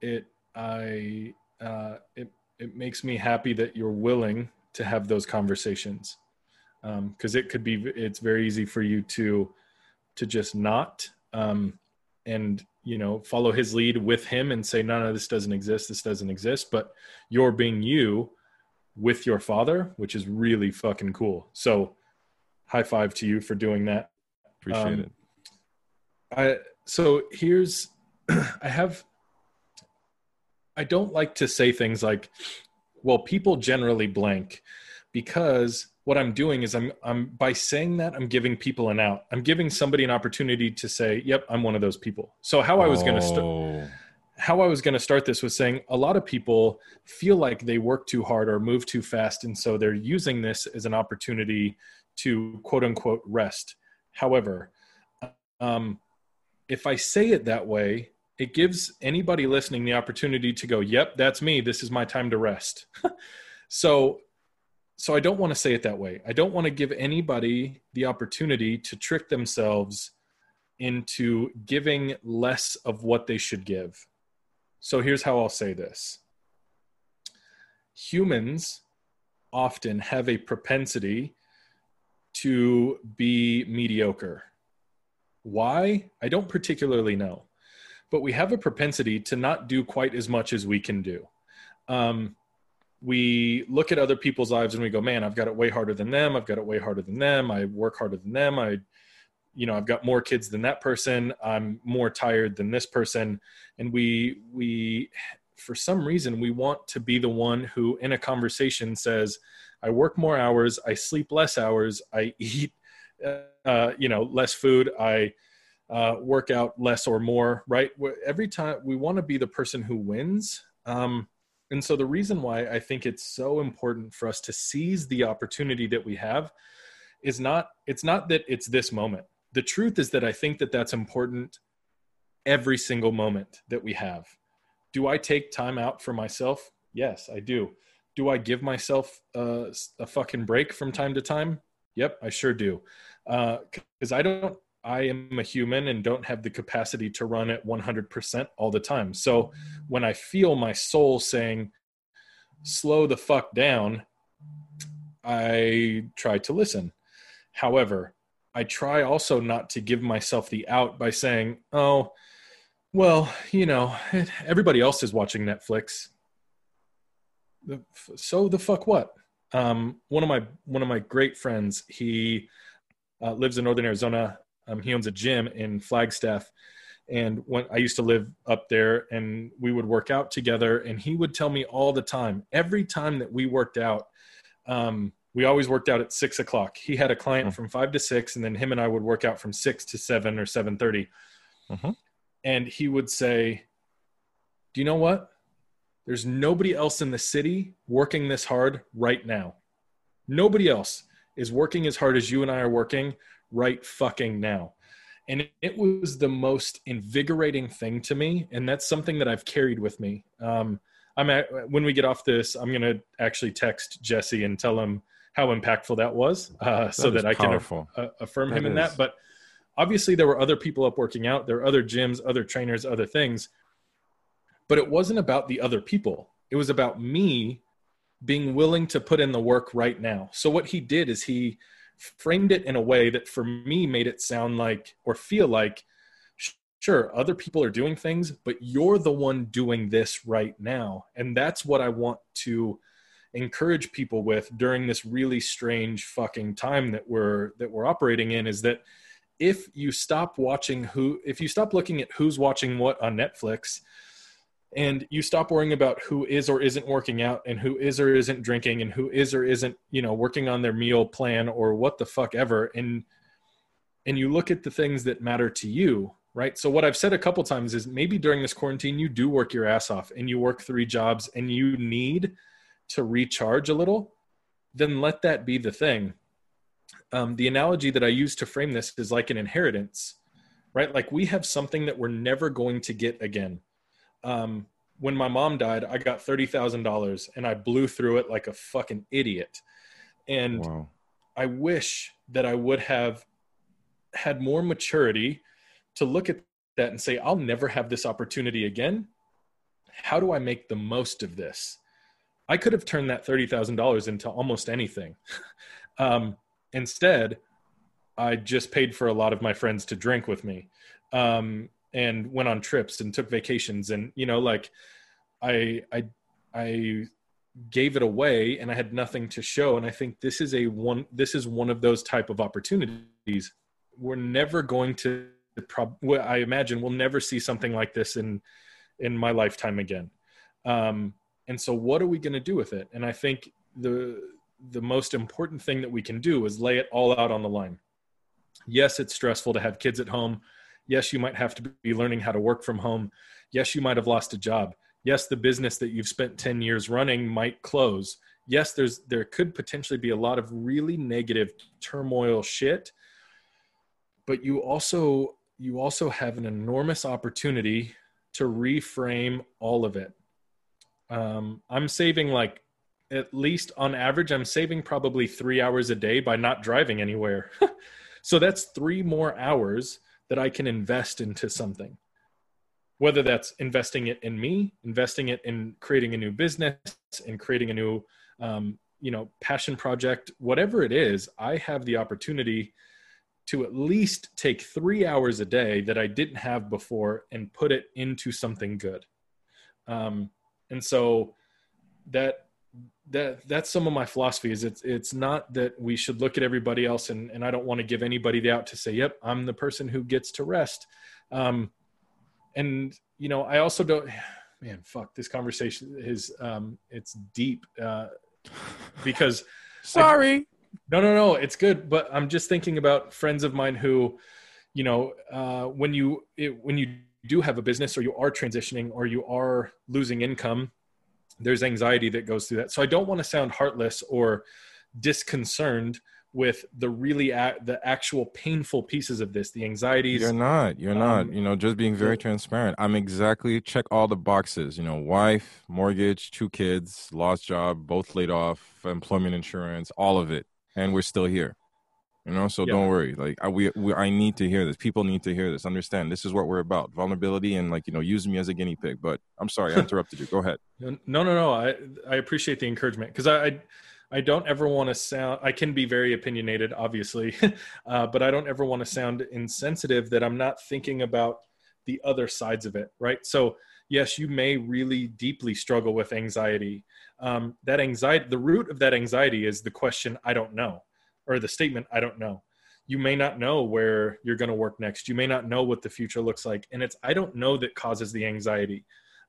it I uh, it it makes me happy that you're willing to have those conversations. Because um, it could be it's very easy for you to to just not um, and you know follow his lead with him and say no no this doesn't exist. This doesn't exist. But you're being you with your father which is really fucking cool so high five to you for doing that appreciate um, it i so here's [clears throat] i have I don't like to say things like, well, people generally blank because what I'm doing is I'm I'm by saying that I'm giving people an out. I'm giving somebody an opportunity to say, "Yep, I'm one of those people." So how I was oh. going to start how I was going to start this was saying a lot of people feel like they work too hard or move too fast and so they're using this as an opportunity to quote unquote rest. However, um, if I say it that way, it gives anybody listening the opportunity to go, "Yep, that's me. This is my time to rest." [laughs] so so I don't want to say it that way. I don't want to give anybody the opportunity to trick themselves into giving less of what they should give. So here's how I'll say this. Humans often have a propensity to be mediocre. Why? I don't particularly know but we have a propensity to not do quite as much as we can do. Um, we look at other people's lives and we go, man, I've got it way harder than them. I've got it way harder than them. I work harder than them. I, you know, I've got more kids than that person. I'm more tired than this person. And we, we, for some reason, we want to be the one who in a conversation says, I work more hours. I sleep less hours. I [laughs] eat, uh, you know, less food. I, uh, work out less or more, right? Every time we want to be the person who wins. Um, and so the reason why I think it's so important for us to seize the opportunity that we have is not, it's not that it's this moment. The truth is that I think that that's important every single moment that we have. Do I take time out for myself? Yes, I do. Do I give myself a, a fucking break from time to time? Yep, I sure do. Because uh, I don't I am a human and don't have the capacity to run at 100% all the time. So when I feel my soul saying, slow the fuck down, I try to listen. However, I try also not to give myself the out by saying, oh, well, you know, everybody else is watching Netflix. So the fuck what? Um, one of my one of my great friends, he uh, lives in Northern Arizona. Um, he owns a gym in Flagstaff. And when I used to live up there and we would work out together, and he would tell me all the time, every time that we worked out, um, we always worked out at six o'clock. He had a client mm-hmm. from five to six, and then him and I would work out from six to seven or seven thirty. Mm-hmm. And he would say, "Do you know what? There's nobody else in the city working this hard right now. Nobody else is working as hard as you and I are working right fucking now. And it was the most invigorating thing to me. And that's something that I've carried with me. Um, I'm at, when we get off this, I'm going to actually text Jesse and tell him how impactful that was uh, that so that I powerful. can uh, affirm that him is. in that. But obviously, there were other people up working out, there were other gyms, other trainers, other things. But it wasn't about the other people, it was about me being willing to put in the work right now. So, what he did is he framed it in a way that for me made it sound like or feel like sure other people are doing things but you're the one doing this right now and that's what i want to encourage people with during this really strange fucking time that we're that we're operating in is that if you stop watching who if you stop looking at who's watching what on netflix and you stop worrying about who is or isn't working out and who is or isn't drinking and who is or isn't you know working on their meal plan or what the fuck ever and and you look at the things that matter to you right? So what I've said a couple times is maybe during this quarantine you do work your ass off and you work three jobs and you need to recharge a little, then let that be the thing. Um, the analogy that I use to frame this is like an inheritance, right? Like we have something that we're never going to get again. Um, when my mom died, I got thirty thousand dollars and I blew through it like a fucking idiot. And wow. I wish that I would have had more maturity to look at that and say, I'll never have this opportunity again. How do I make the most of this? I could have turned that $30,000 into almost anything. [laughs] um, instead, I just paid for a lot of my friends to drink with me um, and went on trips and took vacations. And, you know, like I, I, I gave it away and I had nothing to show. And I think this is a one, this is one of those type of opportunities. We're never going to, prob- I imagine we'll never see something like this in, in my lifetime again. Um, and so what are we going to do with it? And I think the, the most important thing that we can do is lay it all out on the line. Yes, it's stressful to have kids at home. Yes, you might have to be learning how to work from home. Yes, you might have lost a job yes the business that you've spent 10 years running might close yes there's there could potentially be a lot of really negative turmoil shit but you also you also have an enormous opportunity to reframe all of it um, i'm saving like at least on average i'm saving probably three hours a day by not driving anywhere. [laughs] So that's three more hours that i can invest into something. Whether that's investing it in me investing it in creating a new business and creating a new um, you know passion project whatever it is i have the opportunity to at least take three hours a day that i didn't have before and put it into something good. Um, and so that that that's some of my philosophy is it's it's not that we should look at everybody else and, and i don't want to give anybody the out to say yep i'm the person who gets to rest. Um, and you know i also don't man fuck this conversation is um it's deep uh because [laughs] sorry. I, no no no it's good but i'm just thinking about friends of mine who you know uh when you it, when you do have a business or you are transitioning or you are losing income there's anxiety that goes through that. So i don't want to sound heartless or disconcerted with the really a- the actual painful pieces of this the anxieties. You're not you're um, not you know just being very transparent. I'm exactly check all the boxes you know wife mortgage two kids lost job both laid off employment insurance all of it and we're still here you know so yeah. don't worry. Like I, we, we i need to hear this. People need to hear this. Understand this is what we're about. Vulnerability and like you know use me as a guinea pig but i'm sorry i interrupted you. Go ahead. [laughs] No no no i i appreciate the encouragement because I, I I don't ever want to sound, I can be very opinionated, obviously, [laughs] uh, but I don't ever want to sound insensitive that I'm not thinking about the other sides of it, right? So, yes, you may really deeply struggle with anxiety. Um, that anxiety, the root of that anxiety is the question, I don't know, or the statement, I don't know. You may not know where you're going to work next. You may not know what the future looks like. And it's, I don't know that causes the anxiety.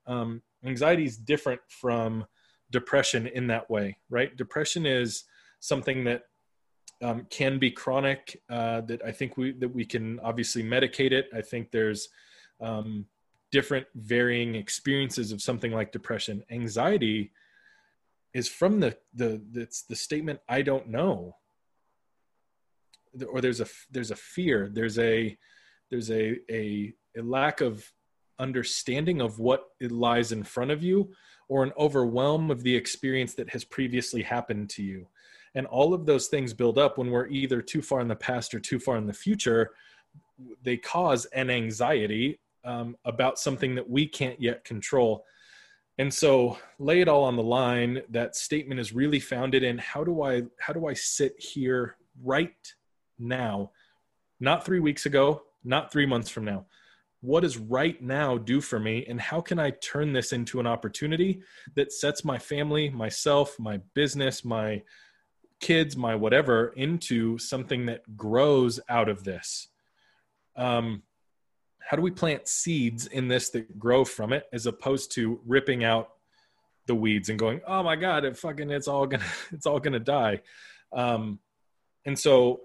Um, anxiety is different from, depression in that way, right? Depression is something that um, can be chronic. Uh, that I think we that we can obviously medicate it. I think there's um, different varying experiences of something like depression. Anxiety is from the the it's the statement I don't know, or there's a there's a fear. There's a there's a a, a lack of understanding of what lies in front of you or an overwhelm of the experience that has previously happened to you. And all of those things build up when we're either too far in the past or too far in the future. They cause an anxiety um, about something that we can't yet control. And so lay it all on the line. That statement is really founded in how do I how do I sit here right now, not three weeks ago, not three months from now. What does right now do for me and how can i turn this into an opportunity that sets my family myself my business my kids my whatever into something that grows out of this? Um, how do we plant seeds in this that grow from it as opposed to ripping out the weeds and going oh my god it fucking it's all gonna [laughs] it's all gonna die. Um, and so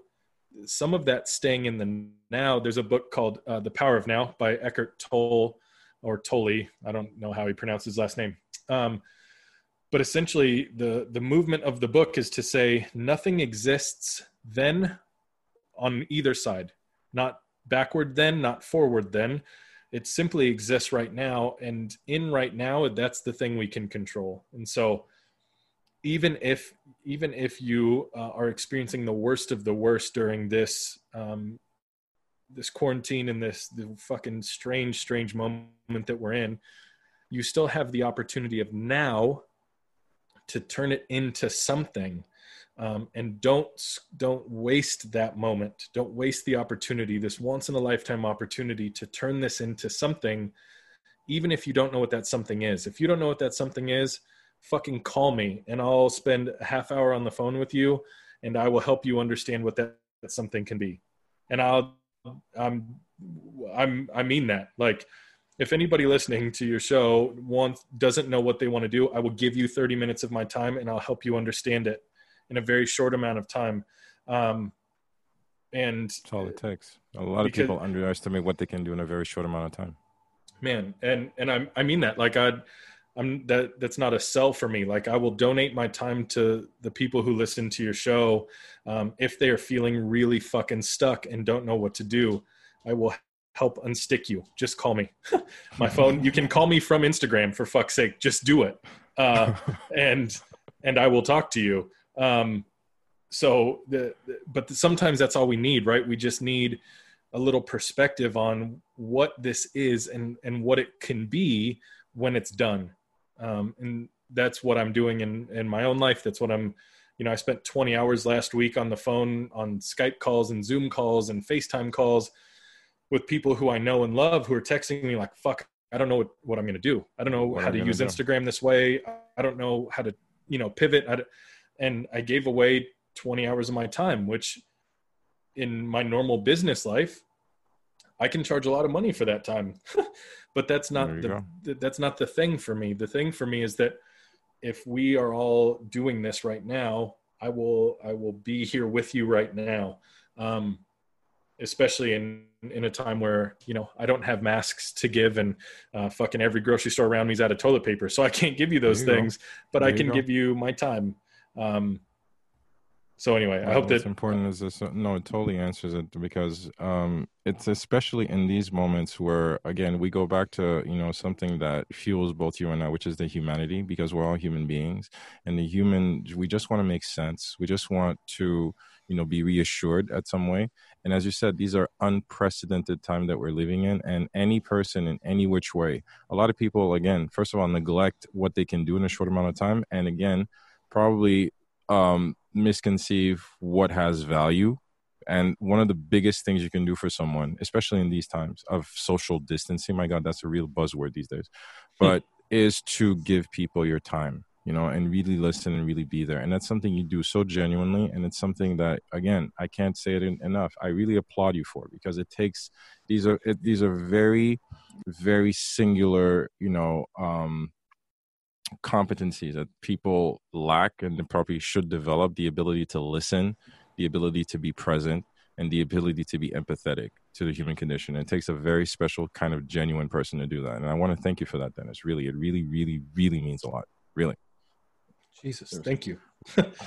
some of that staying in the now. There's a book called uh, The Power of Now by Eckhart Tolle or Tolle. I don't know how he pronounced his last name. Um, but essentially, the the movement of the book is to say nothing exists then on either side, not backward then, not forward then. It simply exists right now, and in right now, that's the thing we can control. And so, even if even if you uh, are experiencing the worst of the worst during this um, this quarantine and this the fucking strange strange moment that we're in you still have the opportunity of now to turn it into something um, and don't don't waste that moment. Don't waste the opportunity this once in a lifetime opportunity to turn this into something even if you don't know what that something is. If you don't know what that something is fucking call me and I'll spend a half hour on the phone with you and I will help you understand what that, that something can be. And I'll I'm I'm I mean that. Like if anybody listening to your show wants doesn't know what they want to do, I will give you 30 minutes of my time and I'll help you understand it in a very short amount of time. Um, and that's all it takes. A lot because, of people underestimate what they can do in a very short amount of time. Man, and and I I mean that. Like I'd I'm that that's not a sell for me. Like I will donate my time to the people who listen to your show. Um, if they are feeling really fucking stuck and don't know what to do, I will help unstick you. Just call me. [laughs] my phone. You can call me from Instagram for fuck's sake. Just do it, uh, [laughs] and and I will talk to you. Um, so, the, the, but sometimes that's all we need, right? We just need a little perspective on what this is and and what it can be when it's done um, and that's what i'm doing in in my own life that's what i'm you know i spent 20 hours last week on the phone on skype calls and zoom calls and facetime calls with people who i know and love who are texting me like fuck i don't know what, what i'm going to do i don't know what how to use do. instagram this way i don't know how to you know pivot I, and i gave away 20 hours of my time which in my normal business life I can charge a lot of money for that time. [laughs] but that's not the, that's not the thing for me. The thing for me is that if we are all doing this right now, I will I will be here with you right now. Um, especially in in a time where you know I don't have masks to give and uh, fucking every grocery store around me is out of toilet paper, so I can't give you those things, but there I can give you my time. Um, so anyway i hope that's important is this no it totally answers it because um it's especially in these moments where again we go back to you know something that fuels both you and i which is the humanity because we're all human beings and the human we just want to make sense. We just want to you know be reassured at some way. And as you said these are unprecedented time that we're living in and any person in any which way. A lot of people again first of all neglect what they can do in a short amount of time and again probably um misconceive what has value. And one of the biggest things you can do for someone especially in these times of social distancing my god that's a real buzzword these days hmm. but is to give people your time you know and really listen and really be there. And that's something you do so genuinely and it's something that again i can't say it enough. I really applaud you for because it takes these are it, these are very very singular you know um competencies that people lack and probably should develop the ability to listen, the ability to be present, and the ability to be empathetic to the human condition. It takes a very special kind of genuine person to do that. And I want to thank you for that, Dennis. Really, it really, really, really means a lot. Really. Jesus, thank you.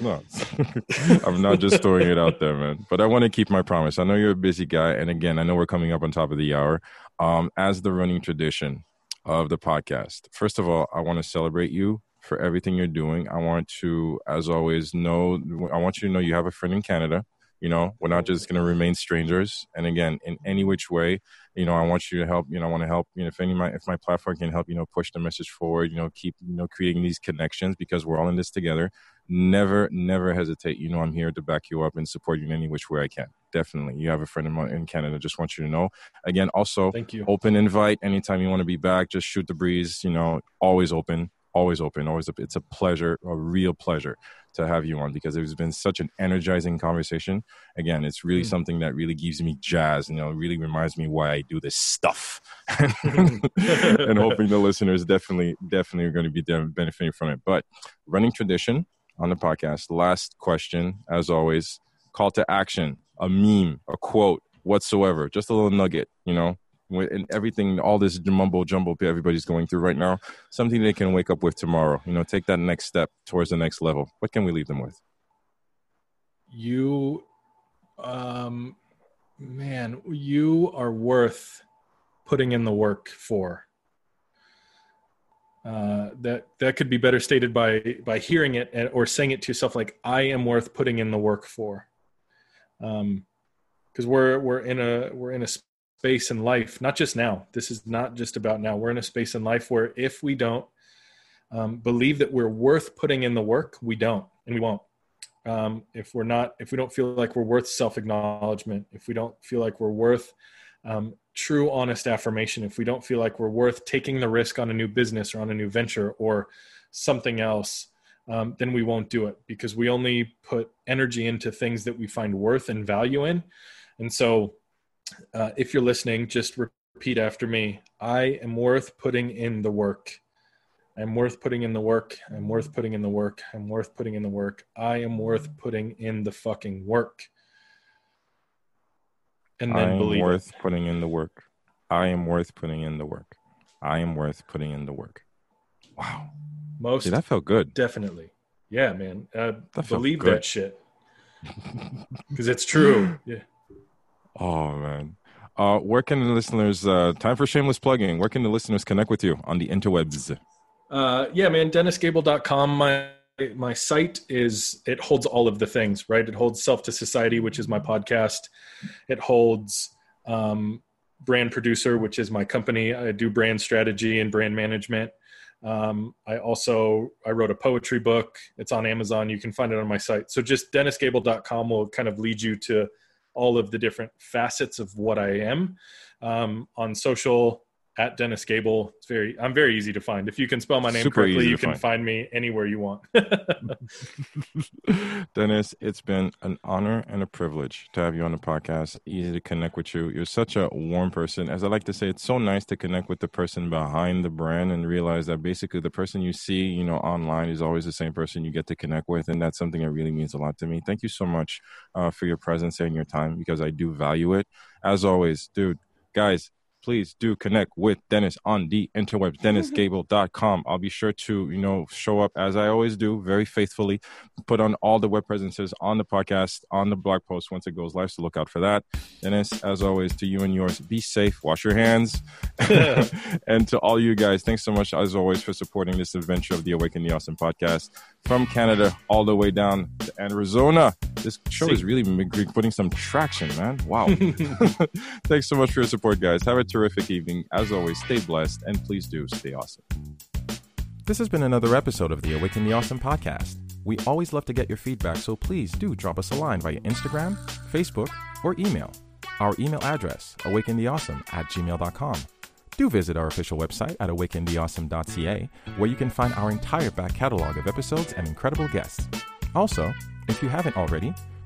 no, [laughs] I'm not just throwing it out there, man. But I want to keep my promise. I know you're a busy guy, and again, I know we're coming up on top of the hour. Um, as the running tradition, of the podcast. First of all, I want to celebrate you for everything you're doing. I want to, as always, know, I want you to know you have a friend in Canada. You know, we're not just going to remain strangers. And again, in any which way, you know, I want you to help. You know, I want to help. You know, if any my if my platform can help, you know, push the message forward. You know, keep you know creating these connections because we're all in this together. Never, never hesitate. You know, I'm here to back you up and support you in any which way I can. Definitely, you have a friend in, in Canada. Just want you to know. Again, also, thank you. Open invite anytime you want to be back. Just shoot the breeze. You know, always open always open always it's a pleasure a real pleasure to have you on because it's been such an energizing conversation. Again, it's really mm. something that really gives me jazz, you know, really reminds me why I do this stuff. [laughs] and hoping the listeners definitely, definitely are going to be benefiting from it. But running tradition on the podcast, last question, as always, call to action. a meme, a quote, whatsoever, just a little nugget, you know, and everything, all this mumbo jumbo everybody's going through right now, something they can wake up with tomorrow, you know, take that next step towards the next level. What can we leave them with? You, um, man, you are worth putting in the work for. Uh, that that could be better stated by by hearing it or saying it to yourself like I am worth putting in the work for. Um, because we're we're in a we're in a space in life, not just now. This is not just about now. We're in a space in life where if we don't um, believe that we're worth putting in the work, we don't, and we won't. Um, if we're not, if we don't feel like we're worth self acknowledgement, if we don't feel like we're worth um, true, honest affirmation, if we don't feel like we're worth taking the risk on a new business or on a new venture or something else, um, then we won't do it because we only put energy into things that we find worth and value in. And so, uh, if you're listening, just repeat after me I am worth putting in the work. I'm worth putting in the work. I'm worth putting in the work. I'm worth putting in the work. I am worth putting in the fucking work. And then I am believe worth it. putting in the work. I am worth putting in the work. I am worth putting in the work. Wow. Most that felt good. Definitely. Yeah, man. Uh, that believe that shit. Because it's true. [laughs] Yeah. Oh man. Uh, where can the listeners? Uh, time for shameless plugging. Where can the listeners connect with you on the interwebs? Uh, yeah, man. DennisGable.com. My my site is it holds all of the things. Right. It holds Self to Society, which is my podcast. It holds um, Brand Producer, which is my company. I do brand strategy and brand management. Um, I also I wrote a poetry book. It's on Amazon. You can find it on my site. So just DennisGable.com will kind of lead you to all of the different facets of what I am. Um, on social, at Dennis Gable. It's very I'm very easy to find. If you can spell my name Super correctly, you can find. find. me anywhere you want. [laughs] Dennis, it's been an honor and a privilege to have you on the podcast. Easy to connect with you. You're such a warm person. As I like to say, it's so nice to connect with the person behind the brand and realize that basically the person you see, you know, online is always the same person you get to connect with, and that's something that really means a lot to me. Thank you so much uh, for your presence and your time because I do value it. As always, dude, guys please do connect with Dennis on the interwebs, [laughs] dennisgable.com. I'll be sure to, you know, show up as I always do, very faithfully, put on all the web presences on the podcast, on the blog post once it goes live. So look out for that. Dennis, as always, to you and yours, be safe, wash your hands. [laughs] [laughs] and to all you guys, thanks so much, as always, for supporting this adventure of the Awaken the Awesome podcast from Canada all the way down to Arizona. This show See. is really putting some traction, man. Wow. thanks so much for your support, guys. Have a terrific evening. As always, stay blessed and please do stay awesome. This has been another episode of the Awaken the Awesome podcast. We always love to get your feedback, so please do drop us a line via Instagram, Facebook, or email. Our email address, awakentheawesome at gmail.com. Do visit our official website at awakentheawesome.ca, where you can find our entire back catalog of episodes and incredible guests. Also, if you haven't already,